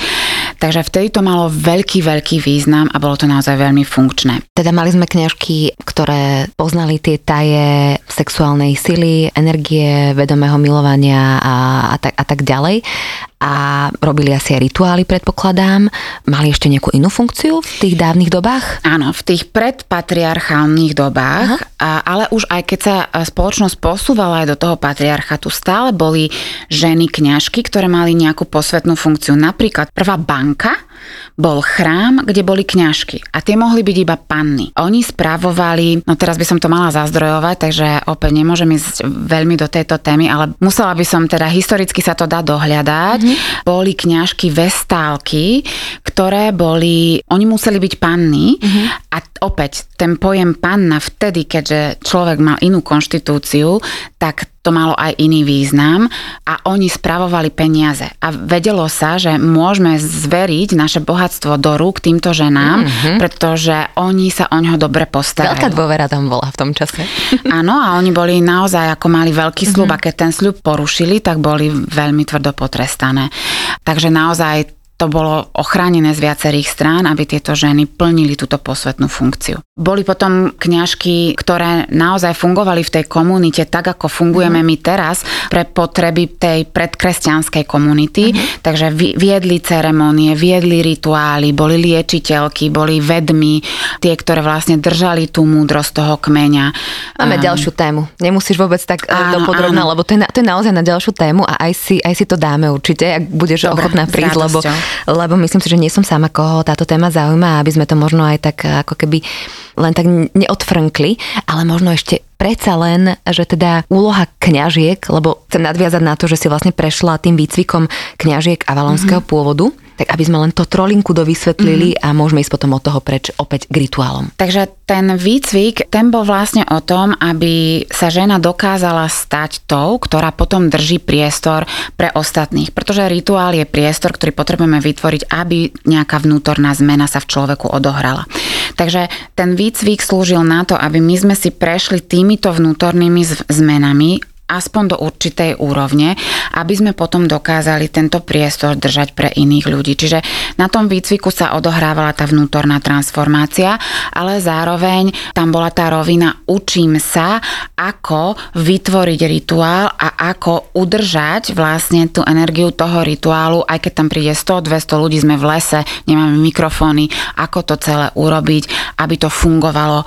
Takže vtedy to malo veľký, veľký význam a bolo to naozaj veľmi funkčné. Teda mali sme kňažky, ktoré poznali tie taje sexuálnej sily, energie, vedomého milovania a, a, tak, a tak ďalej a robili asi aj rituály, predpokladám. Mali ešte nejakú inú funkciu v tých dávnych dobách? Áno, v tých predpatriarchálnych dobách, a, ale už aj keď sa spoločnosť posúvala aj do toho patriarchatu, stále boli ženy kňažky, ktoré mali nejakú posvetnú funkciu. Napríklad prvá banka, bol chrám, kde boli kňažky a tie mohli byť iba panny. Oni spravovali, no teraz by som to mala zazdrojovať, takže opäť nemôžem ísť veľmi do tejto témy, ale musela by som teda, historicky sa to dá dohľadať. Mm-hmm. Boli kňažky vestálky, ktoré boli, oni museli byť panny mm-hmm. a opäť ten pojem panna vtedy, keďže človek mal inú konštitúciu, tak to malo aj iný význam a oni spravovali peniaze. A vedelo sa, že môžeme zveriť naše bohatstvo do rúk týmto ženám, mm-hmm. pretože oni sa o ňo dobre postarajú. Veľká dôvera tam bola v tom čase. Áno, a oni boli naozaj, ako mali veľký sľub mm-hmm. a keď ten sľub porušili, tak boli veľmi tvrdo potrestané. Takže naozaj to bolo ochránené z viacerých strán, aby tieto ženy plnili túto posvetnú funkciu. Boli potom kňažky, ktoré naozaj fungovali v tej komunite tak, ako fungujeme mm. my teraz pre potreby tej predkresťanskej komunity. Mm. Takže viedli ceremonie, viedli rituály, boli liečiteľky, boli vedmy, tie, ktoré vlastne držali tú múdrosť toho kmeňa. Máme um, ďalšiu tému. Nemusíš vôbec tak e, áno, dopodrobná, lebo to je, na, to je naozaj na ďalšiu tému a aj si, aj si to dáme určite, ak budeš Dobre, ochotná prísť, lebo lebo myslím si, že nie som sama, koho táto téma zaujíma, aby sme to možno aj tak ako keby len tak neodfrnkli, ale možno ešte predsa len, že teda úloha kňažiek, lebo chcem nadviazať na to, že si vlastne prešla tým výcvikom kňažiek avalonského mm-hmm. pôvodu, tak aby sme len to trolinku dovysvetlili mm-hmm. a môžeme ísť potom od toho preč opäť k rituálom. Takže ten výcvik, ten bol vlastne o tom, aby sa žena dokázala stať tou, ktorá potom drží priestor pre ostatných. Pretože rituál je priestor, ktorý potrebujeme vytvoriť, aby nejaká vnútorná zmena sa v človeku odohrala. Takže ten výcvik slúžil na to, aby my sme si prešli týmito vnútornými zmenami aspoň do určitej úrovne, aby sme potom dokázali tento priestor držať pre iných ľudí. Čiže na tom výcviku sa odohrávala tá vnútorná transformácia, ale zároveň tam bola tá rovina učím sa, ako vytvoriť rituál a ako udržať vlastne tú energiu toho rituálu, aj keď tam príde 100-200 ľudí, sme v lese, nemáme mikrofóny, ako to celé urobiť, aby to fungovalo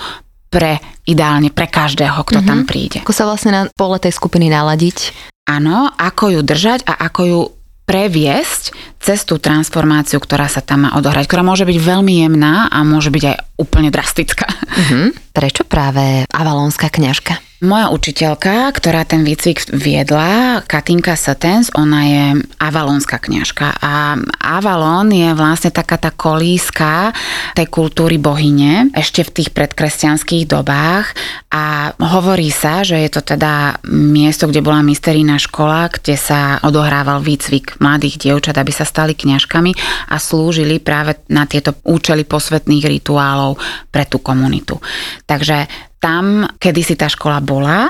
pre ideálne pre každého, kto mm-hmm. tam mhm. príde. Ako sa vlastne na pole tej skupiny naladiť? Áno, ako ju držať a ako ju previesť cez tú transformáciu, ktorá sa tam má odohrať, ktorá môže byť veľmi jemná a môže byť aj úplne drastická. Mm-hmm. Prečo práve avalónska kňažka? Moja učiteľka, ktorá ten výcvik viedla, Katinka Satens, ona je avalónska kňažka a Avalon je vlastne taká tá kolíska tej kultúry bohyne ešte v tých predkresťanských dobách a hovorí sa, že je to teda miesto, kde bola mysterína škola, kde sa odohrával výcvik mladých dievčat, aby sa stali kňažkami a slúžili práve na tieto účely posvetných rituálov pre tú komunitu. Takže tam, kedy si tá škola bola,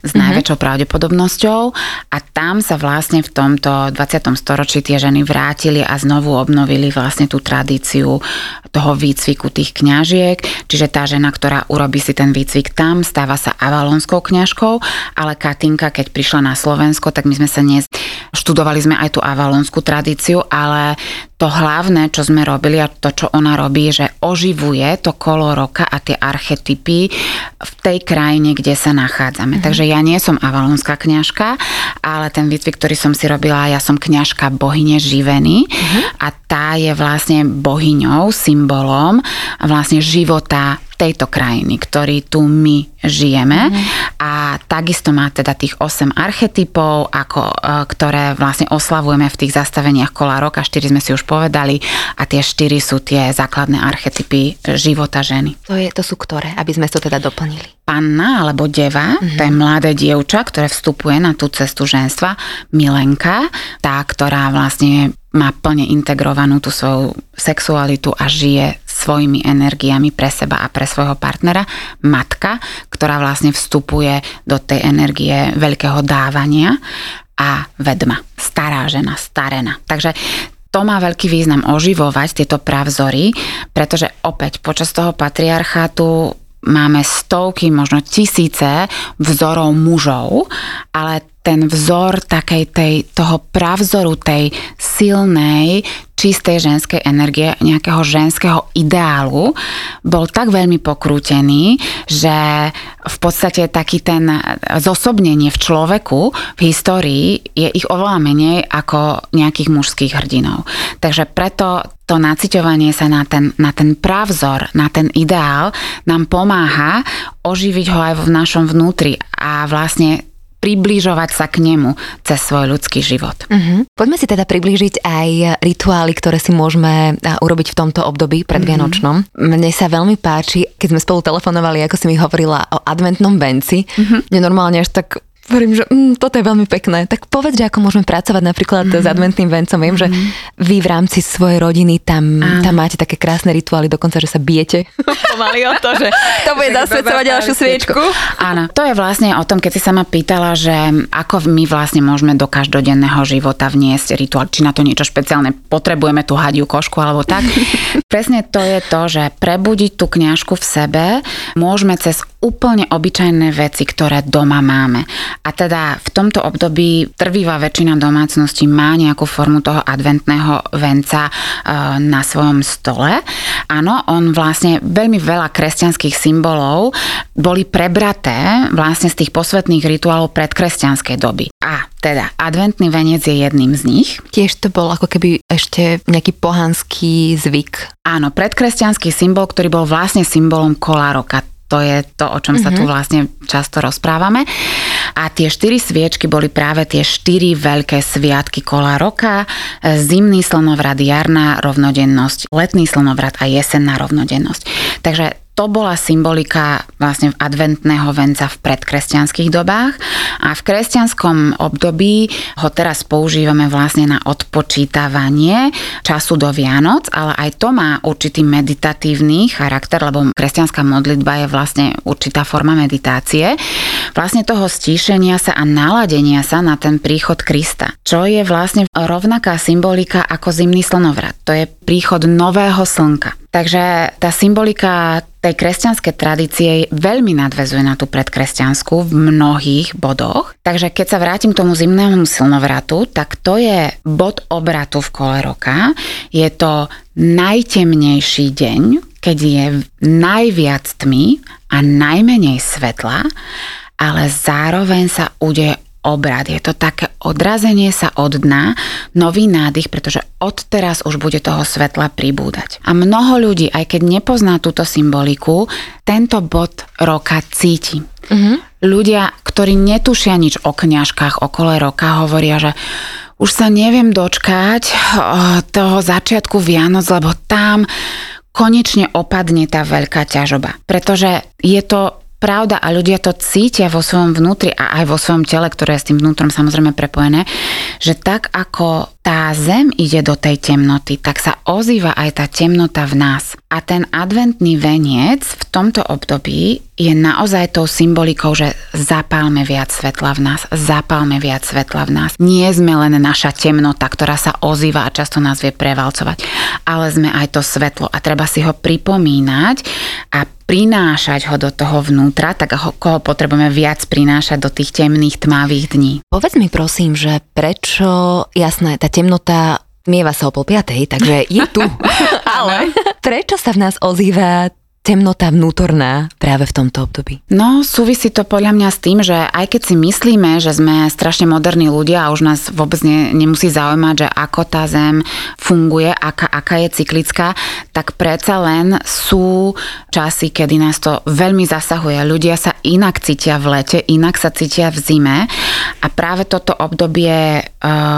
s mm-hmm. najväčšou pravdepodobnosťou a tam sa vlastne v tomto 20. storočí tie ženy vrátili a znovu obnovili vlastne tú tradíciu toho výcviku tých kňažiek, čiže tá žena, ktorá urobí si ten výcvik tam, stáva sa avalonskou kňažkou, ale Katinka, keď prišla na Slovensko, tak my sme sa dnes študovali sme aj tú avalonskú tradíciu, ale to hlavné, čo sme robili a to, čo ona robí, že oživuje to kolo roka a tie archetypy v tej krajine, kde sa nachádzame. Mm-hmm. Takže ja nie som avalonská kňažka, ale ten výcvik, ktorý som si robila, ja som kňažka bohyne živeny mm-hmm. a tá je vlastne bohyňou, symbolom vlastne života tejto krajiny, ktorý tu my žijeme. Mm. A takisto má teda tých 8 archetypov, ako, e, ktoré vlastne oslavujeme v tých zastaveniach kola roka. 4 sme si už povedali a tie 4 sú tie základné archetypy života ženy. To, je, to sú ktoré, aby sme to teda doplnili? Panna alebo deva, mm-hmm. to je mladé dievča, ktoré vstupuje na tú cestu ženstva. Milenka, tá, ktorá vlastne má plne integrovanú tú svoju sexualitu a žije svojimi energiami pre seba a pre svojho partnera. Matka, ktorá vlastne vstupuje do tej energie veľkého dávania a vedma, stará žena, starena. Takže to má veľký význam oživovať tieto pravzory, pretože opäť počas toho patriarchátu máme stovky, možno tisíce vzorov mužov, ale ten vzor takej tej, toho pravzoru, tej silnej, čistej ženskej energie, nejakého ženského ideálu, bol tak veľmi pokrútený, že v podstate taký ten zosobnenie v človeku v histórii je ich oveľa menej ako nejakých mužských hrdinov. Takže preto to naciťovanie sa na ten, na ten pravzor, na ten ideál nám pomáha oživiť ho aj v našom vnútri a vlastne približovať sa k nemu cez svoj ľudský život. Uh-huh. Poďme si teda priblížiť aj rituály, ktoré si môžeme urobiť v tomto období predvianočnom. Uh-huh. Mne sa veľmi páči, keď sme spolu telefonovali, ako si mi hovorila o adventnom venci. Uh-huh. Mne normálne až tak Hovorím, že mm, toto je veľmi pekné. Tak povedz, že ako môžeme pracovať napríklad mm-hmm. s adventným vencom. Viem, mm-hmm. že mhm. vy v rámci svojej rodiny tam, tam máte také krásne rituály, dokonca, že sa bijete pomaly o to, že to bude zasvedcovať ďalšiu sviečku. Áno, to je vlastne o tom, keď si sa ma pýtala, že ako my vlastne môžeme do každodenného života vniesť rituál, či na to niečo špeciálne potrebujeme tú hadiu košku alebo tak. Presne to je to, že prebudiť tú kňažku v sebe môžeme cez úplne obyčajné veci, ktoré doma máme. A teda v tomto období trvivá väčšina domácností má nejakú formu toho adventného venca e, na svojom stole. Áno, on vlastne veľmi veľa kresťanských symbolov boli prebraté vlastne z tých posvetných rituálov predkresťanskej doby. A teda, adventný venec je jedným z nich. Tiež to bol ako keby ešte nejaký pohanský zvyk. Áno, predkresťanský symbol, ktorý bol vlastne symbolom kolároka. To je to, o čom sa tu vlastne často rozprávame. A tie štyri sviečky boli práve tie štyri veľké sviatky kola roka. Zimný slnovrat, jarná rovnodennosť, letný slnovrat a jesenná rovnodennosť. Takže to bola symbolika vlastne adventného venca v predkresťanských dobách a v kresťanskom období ho teraz používame vlastne na odpočítavanie času do Vianoc, ale aj to má určitý meditatívny charakter, lebo kresťanská modlitba je vlastne určitá forma meditácie. Vlastne toho stíšenia sa a naladenia sa na ten príchod Krista, čo je vlastne rovnaká symbolika ako zimný slnovrat. To je príchod nového slnka. Takže tá symbolika tej kresťanskej tradície veľmi nadvezuje na tú predkresťanskú v mnohých bodoch. Takže keď sa vrátim k tomu zimnému silnovratu, tak to je bod obratu v kole roka. Je to najtemnejší deň, keď je najviac tmy a najmenej svetla, ale zároveň sa udeje obrad. Je to také odrazenie sa od dna, nový nádych, pretože od teraz už bude toho svetla pribúdať. A mnoho ľudí, aj keď nepozná túto symboliku, tento bod roka cíti. Uh-huh. Ľudia, ktorí netušia nič o kňažkách okolo roka, hovoria, že už sa neviem dočkať toho začiatku Vianoc, lebo tam konečne opadne tá veľká ťažoba. Pretože je to pravda a ľudia to cítia vo svojom vnútri a aj vo svojom tele, ktoré je s tým vnútrom samozrejme prepojené, že tak ako tá zem ide do tej temnoty, tak sa ozýva aj tá temnota v nás. A ten adventný veniec v tomto období je naozaj tou symbolikou, že zapálme viac svetla v nás, zapálme viac svetla v nás. Nie sme len naša temnota, ktorá sa ozýva a často nás vie prevalcovať, ale sme aj to svetlo a treba si ho pripomínať a prinášať ho do toho vnútra, tak ho, koho potrebujeme viac prinášať do tých temných, tmavých dní. Povedz mi prosím, že prečo, jasné, tá temnota mieva sa o pol piatej, takže je tu. Ale prečo sa v nás ozýva temnota vnútorná práve v tomto období? No, súvisí to podľa mňa s tým, že aj keď si myslíme, že sme strašne moderní ľudia a už nás vôbec ne, nemusí zaujímať, že ako tá zem funguje, aká, aká je cyklická, tak predsa len sú časy, kedy nás to veľmi zasahuje. Ľudia sa inak cítia v lete, inak sa cítia v zime a práve toto obdobie,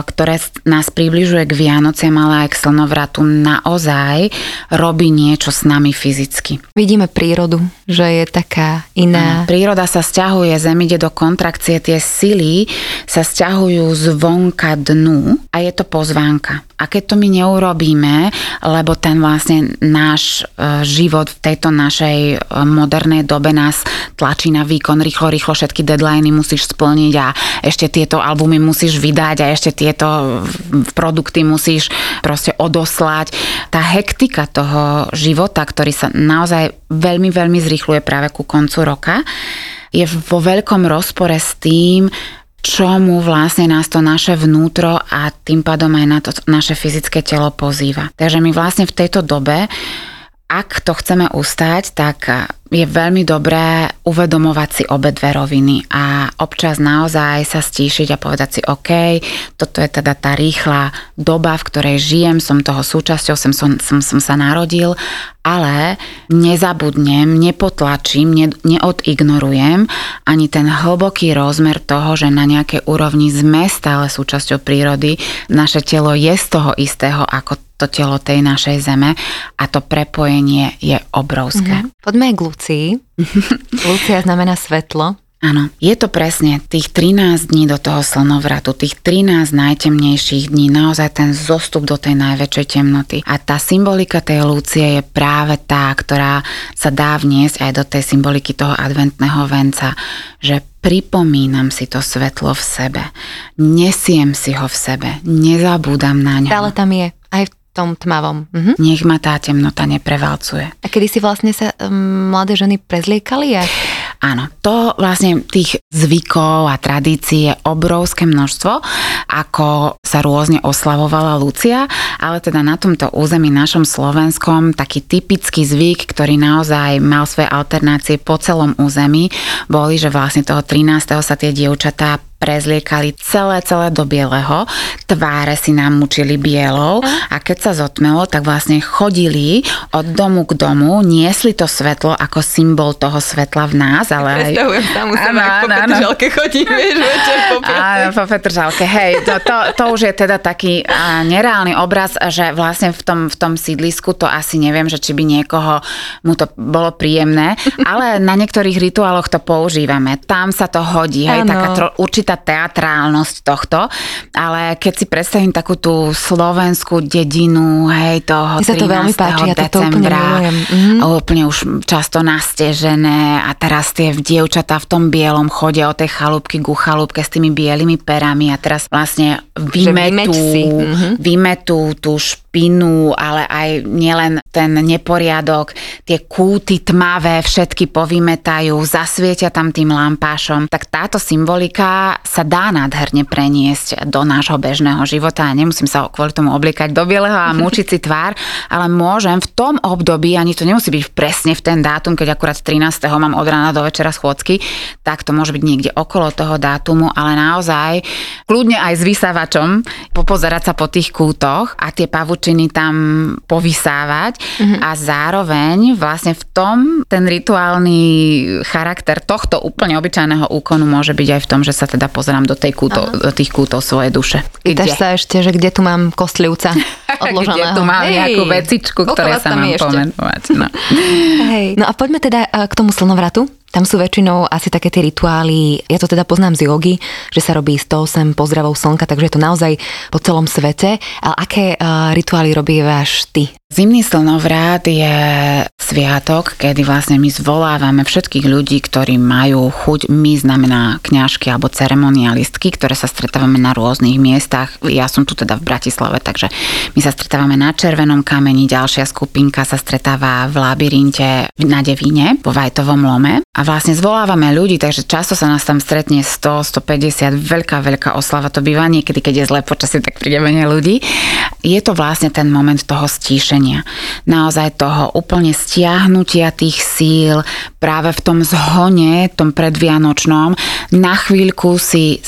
ktoré nás približuje k Vianociam, ale aj k slnovratu, naozaj robí niečo s nami fyzicky. Vidíme prírodu, že je taká iná. Príroda sa stiahuje, zem ide do kontrakcie, tie sily sa stiahujú zvonka dnu a je to pozvánka. A keď to my neurobíme, lebo ten vlastne náš e, život v tejto našej e, modernej dobe nás tlačí na výkon, rýchlo, rýchlo všetky deadliny musíš splniť a ešte tieto albumy musíš vydať a ešte tieto produkty musíš proste odoslať. Tá hektika toho života, ktorý sa naozaj veľmi, veľmi zrýchluje práve ku koncu roka, je vo veľkom rozpore s tým, čomu vlastne nás to naše vnútro a tým pádom aj na to naše fyzické telo pozýva. Takže my vlastne v tejto dobe, ak to chceme ustať, tak je veľmi dobré uvedomovať si obe dve roviny a občas naozaj sa stíšiť a povedať si, OK, toto je teda tá rýchla doba, v ktorej žijem, som toho súčasťou, som, som, som, som sa narodil, ale nezabudnem, nepotlačím, ne, neodignorujem ani ten hlboký rozmer toho, že na nejakej úrovni sme stále súčasťou prírody, naše telo je z toho istého ako to telo tej našej zeme a to prepojenie je obrovské. Mm-hmm. Poďme k Lucii. Lucia znamená svetlo. Áno, je to presne tých 13 dní do toho slnovratu, tých 13 najtemnejších dní, naozaj ten zostup do tej najväčšej temnoty. A tá symbolika tej Lúcie je práve tá, ktorá sa dá vniesť aj do tej symboliky toho adventného venca, že pripomínam si to svetlo v sebe, nesiem si ho v sebe, nezabúdam na ňo. Ale tam je, tom tmavom. Mhm. Nech ma tá temnota neprevalcuje. A kedy si vlastne sa um, mladé ženy prezliekali? A... Áno, to vlastne tých zvykov a tradícií je obrovské množstvo, ako sa rôzne oslavovala Lucia, ale teda na tomto území našom slovenskom taký typický zvyk, ktorý naozaj mal svoje alternácie po celom území, boli, že vlastne toho 13. sa tie dievčatá prezliekali celé, celé do bieleho, tváre si nám mučili bielou a keď sa zotmelo, tak vlastne chodili od domu k domu, niesli to svetlo ako symbol toho svetla v nás, ale aj... Predstavujem sa mu Áno, po. Petržalke chodí, vieš, večer po Áno, po Petržalke, hej, to, to, to už je teda taký nereálny obraz, že vlastne v tom, v tom sídlisku to asi neviem, že či by niekoho mu to bolo príjemné, ale na niektorých rituáloch to používame. Tam sa to hodí, hej, Áno. taká tro, určitá teatrálnosť tohto, ale keď si predstavím takú tú slovenskú dedinu, hej, toho Mne sa to 13. veľmi páči, ja toto úplne decembra, a úplne už často nastežené a teraz tie dievčatá v tom bielom chodia od tej chalúbky ku chalúbke s tými bielými perami a teraz vlastne vymeť vymetú, mhm. vymetú tú špinu, ale aj nielen ten neporiadok, tie kúty tmavé všetky povymetajú, zasvietia tam tým lampášom. Tak táto symbolika sa dá nádherne preniesť do nášho bežného života a nemusím sa kvôli tomu obliekať do bieleho a mučiť si tvár, ale môžem v tom období, ani to nemusí byť presne v ten dátum, keď akurát 13. mám od rána do večera schôdzky, tak to môže byť niekde okolo toho dátumu, ale naozaj kľudne aj s vysávačom popozerať sa po tých kútoch a tie pavučiny tam povysávať a zároveň vlastne v tom ten rituálny charakter tohto úplne obyčajného úkonu môže byť aj v tom, že sa teda pozerám do, tej kúto, do tých kútov svojej duše. Pýtaš sa ešte, že kde tu mám kostlivca odloženého. Kde tu mám Hej, nejakú vecičku, ktoré sa mám pomenovať. No. Hej. No a poďme teda eh, k tomu slnovratu. Tam sú väčšinou asi také tie rituály, ja to teda poznám z jogy, že sa robí 108 pozdravov slnka, takže je to naozaj po celom svete. Ale aké uh, rituály robívaš ty? Zimný slnovrát je sviatok, kedy vlastne my zvolávame všetkých ľudí, ktorí majú chuť. My znamená kňažky alebo ceremonialistky, ktoré sa stretávame na rôznych miestach. Ja som tu teda v Bratislave, takže my sa stretávame na Červenom kameni, ďalšia skupinka sa stretáva v labyrinte na Devíne, vo Vajtovom lome. A vlastne zvolávame ľudí, takže často sa nás tam stretne 100, 150, veľká, veľká oslava to býva niekedy, keď je zlé počasie, tak príde ľudí. Je to vlastne ten moment toho stíšenia. Naozaj toho úplne stiahnutia tých síl práve v tom zhone, tom predvianočnom, na chvíľku si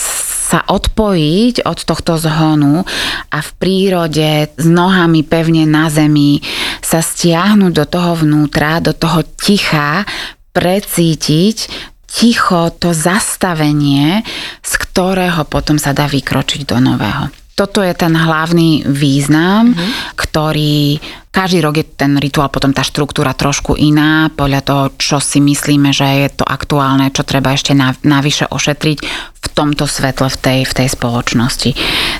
sa odpojiť od tohto zhonu a v prírode s nohami pevne na zemi sa stiahnuť do toho vnútra, do toho ticha, precítiť ticho to zastavenie, z ktorého potom sa dá vykročiť do nového. Toto je ten hlavný význam, mm-hmm. ktorý každý rok je ten rituál potom tá štruktúra trošku iná, podľa toho, čo si myslíme, že je to aktuálne, čo treba ešte navyše ošetriť tomto svetle, v tej, v tej spoločnosti.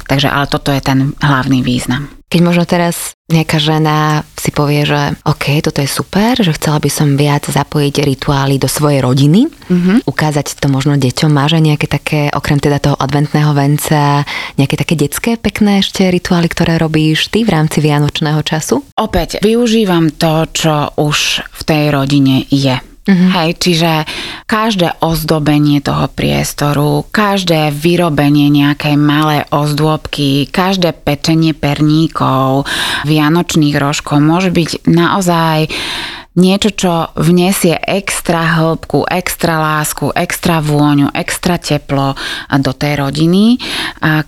Takže ale toto je ten hlavný význam. Keď možno teraz nejaká žena si povie, že OK, toto je super, že chcela by som viac zapojiť rituály do svojej rodiny, mm-hmm. ukázať to možno deťom, máš aj nejaké také, okrem teda toho adventného venca, nejaké také detské pekné ešte rituály, ktoré robíš ty v rámci vianočného času? Opäť, využívam to, čo už v tej rodine je. Mm-hmm. Hej, čiže každé ozdobenie toho priestoru, každé vyrobenie nejakej malé ozdôbky, každé pečenie perníkov, vianočných rožkov môže byť naozaj niečo, čo vniesie extra hĺbku, extra lásku, extra vôňu, extra teplo do tej rodiny,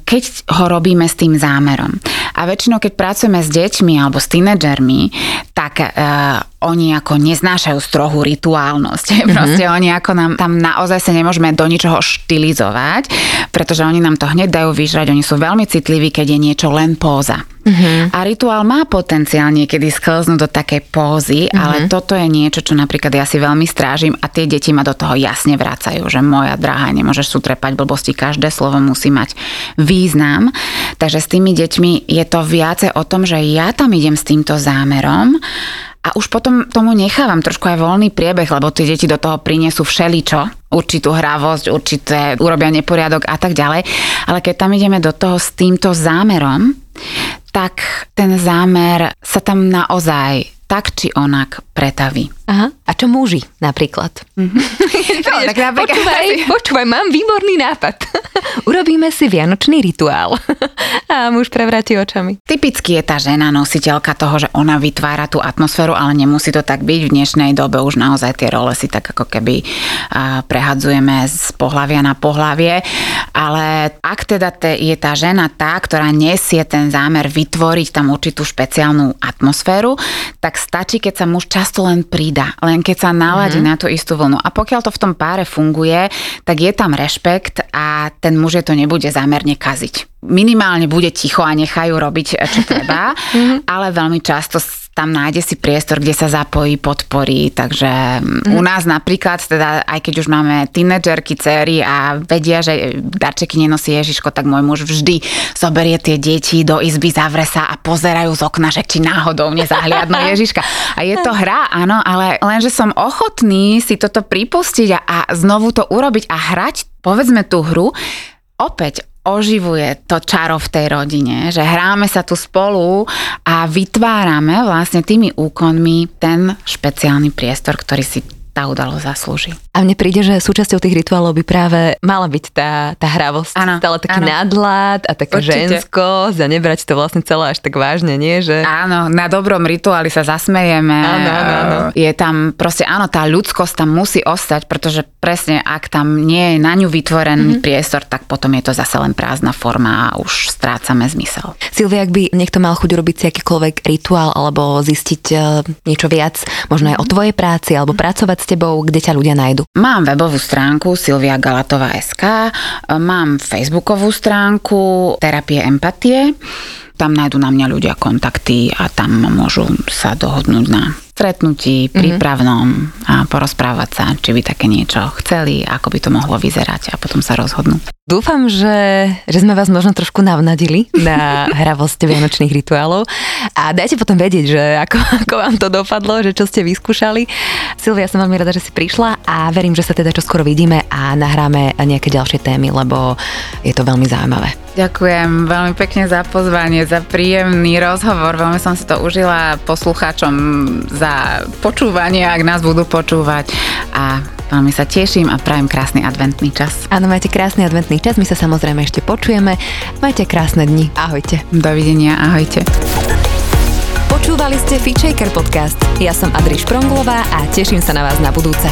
keď ho robíme s tým zámerom. A väčšinou, keď pracujeme s deťmi alebo s tínedžermi, tak uh, oni ako neznášajú strohú rituálnosť. Mm-hmm. Proste oni ako nám tam naozaj sa nemôžeme do ničoho štilizovať, pretože oni nám to hneď dajú vyžrať, oni sú veľmi citliví, keď je niečo len póza. Mm-hmm. A rituál má potenciál niekedy sklznúť do takej pózy, mm-hmm. ale toto je niečo, čo napríklad ja si veľmi strážim a tie deti ma do toho jasne vracajú, že moja drahá, nemôžeš sutrepať blbosti, každé slovo musí mať význam. Takže s tými deťmi je to viacej o tom, že ja tam idem s týmto zámerom a už potom tomu nechávam trošku aj voľný priebeh, lebo tie deti do toho prinesú všeličo, určitú hravosť, určité urobia neporiadok a tak ďalej. Ale keď tam ideme do toho s týmto zámerom, tak ten zámer sa tam naozaj tak či onak pretaví. Aha. A čo muži napríklad? No, tak napríklad- počúvaj, počúvaj, mám výborný nápad. Urobíme si vianočný rituál. A muž prevráti očami. Typicky je tá žena nositeľka toho, že ona vytvára tú atmosféru, ale nemusí to tak byť. V dnešnej dobe už naozaj tie role si tak ako keby prehadzujeme z pohlavia na pohlavie. Ale ak teda te, je tá žena tá, ktorá nesie ten zámer vytvoriť tam určitú špeciálnu atmosféru, tak stačí, keď sa muž často len pridá, len keď sa naladí mm-hmm. na tú istú vlnu. A pokiaľ to v tom páre funguje, tak je tam rešpekt a ten muž je to nebude zámerne kaziť. Minimálne bude ticho a nechajú robiť, čo treba, ale veľmi často tam nájde si priestor, kde sa zapojí, podporí. Takže mm. u nás napríklad, teda aj keď už máme tínedžerky, céry a vedia, že darčeky nenosí Ježiško, tak môj muž vždy zoberie tie deti do izby, zavre sa a pozerajú z okna, že či náhodou nezahliadnú Ježiška. A je to hra, áno, ale len, že som ochotný si toto pripustiť a, a znovu to urobiť a hrať, povedzme tú hru, opäť oživuje to čaro v tej rodine, že hráme sa tu spolu a vytvárame vlastne tými úkonmi ten špeciálny priestor, ktorý si tá udalosť zaslúži. A mne príde, že súčasťou tých rituálov by práve mala byť tá, tá hravosť. Áno, Stále taký áno. nadhľad a taká Určite. ženskosť a nebrať to vlastne celé až tak vážne, nie? Že... Áno, na dobrom rituáli sa zasmejeme. Áno, áno, áno. Je tam proste, áno, tá ľudskosť tam musí ostať, pretože presne ak tam nie je na ňu vytvorený Mhm. mm-hmm. priestor, tak potom je to zase len prázdna forma a už strácame zmysel. Silvia, ak by niekto mal chuť urobiť si akýkoľvek rituál alebo zistiť e, niečo viac, možno aj o tvojej práci alebo pracovať s tebou, kde ťa ľudia nájdu. Mám webovú stránku Silvia Galatová SK, mám facebookovú stránku Terapie empatie. Tam nájdu na mňa ľudia kontakty a tam môžu sa dohodnúť na stretnutí, prípravnom a porozprávať sa, či by také niečo chceli, ako by to mohlo vyzerať a potom sa rozhodnú. Dúfam, že, že sme vás možno trošku navnadili na hravosť vianočných rituálov a dajte potom vedieť, že ako, ako vám to dopadlo, že čo ste vyskúšali. Silvia, som veľmi rada, že si prišla a verím, že sa teda čoskoro vidíme a nahráme nejaké ďalšie témy, lebo je to veľmi zaujímavé. Ďakujem veľmi pekne za pozvanie, za príjemný rozhovor. Veľmi som si to užila poslucháčom za počúvanie, ak nás budú počúvať. A veľmi sa teším a prajem krásny adventný čas. Áno, majte krásny adventný čas, my sa samozrejme ešte počujeme. Majte krásne dni. Ahojte. Dovidenia, ahojte. Počúvali ste Fitchaker podcast. Ja som Adri Špronglová a teším sa na vás na budúce.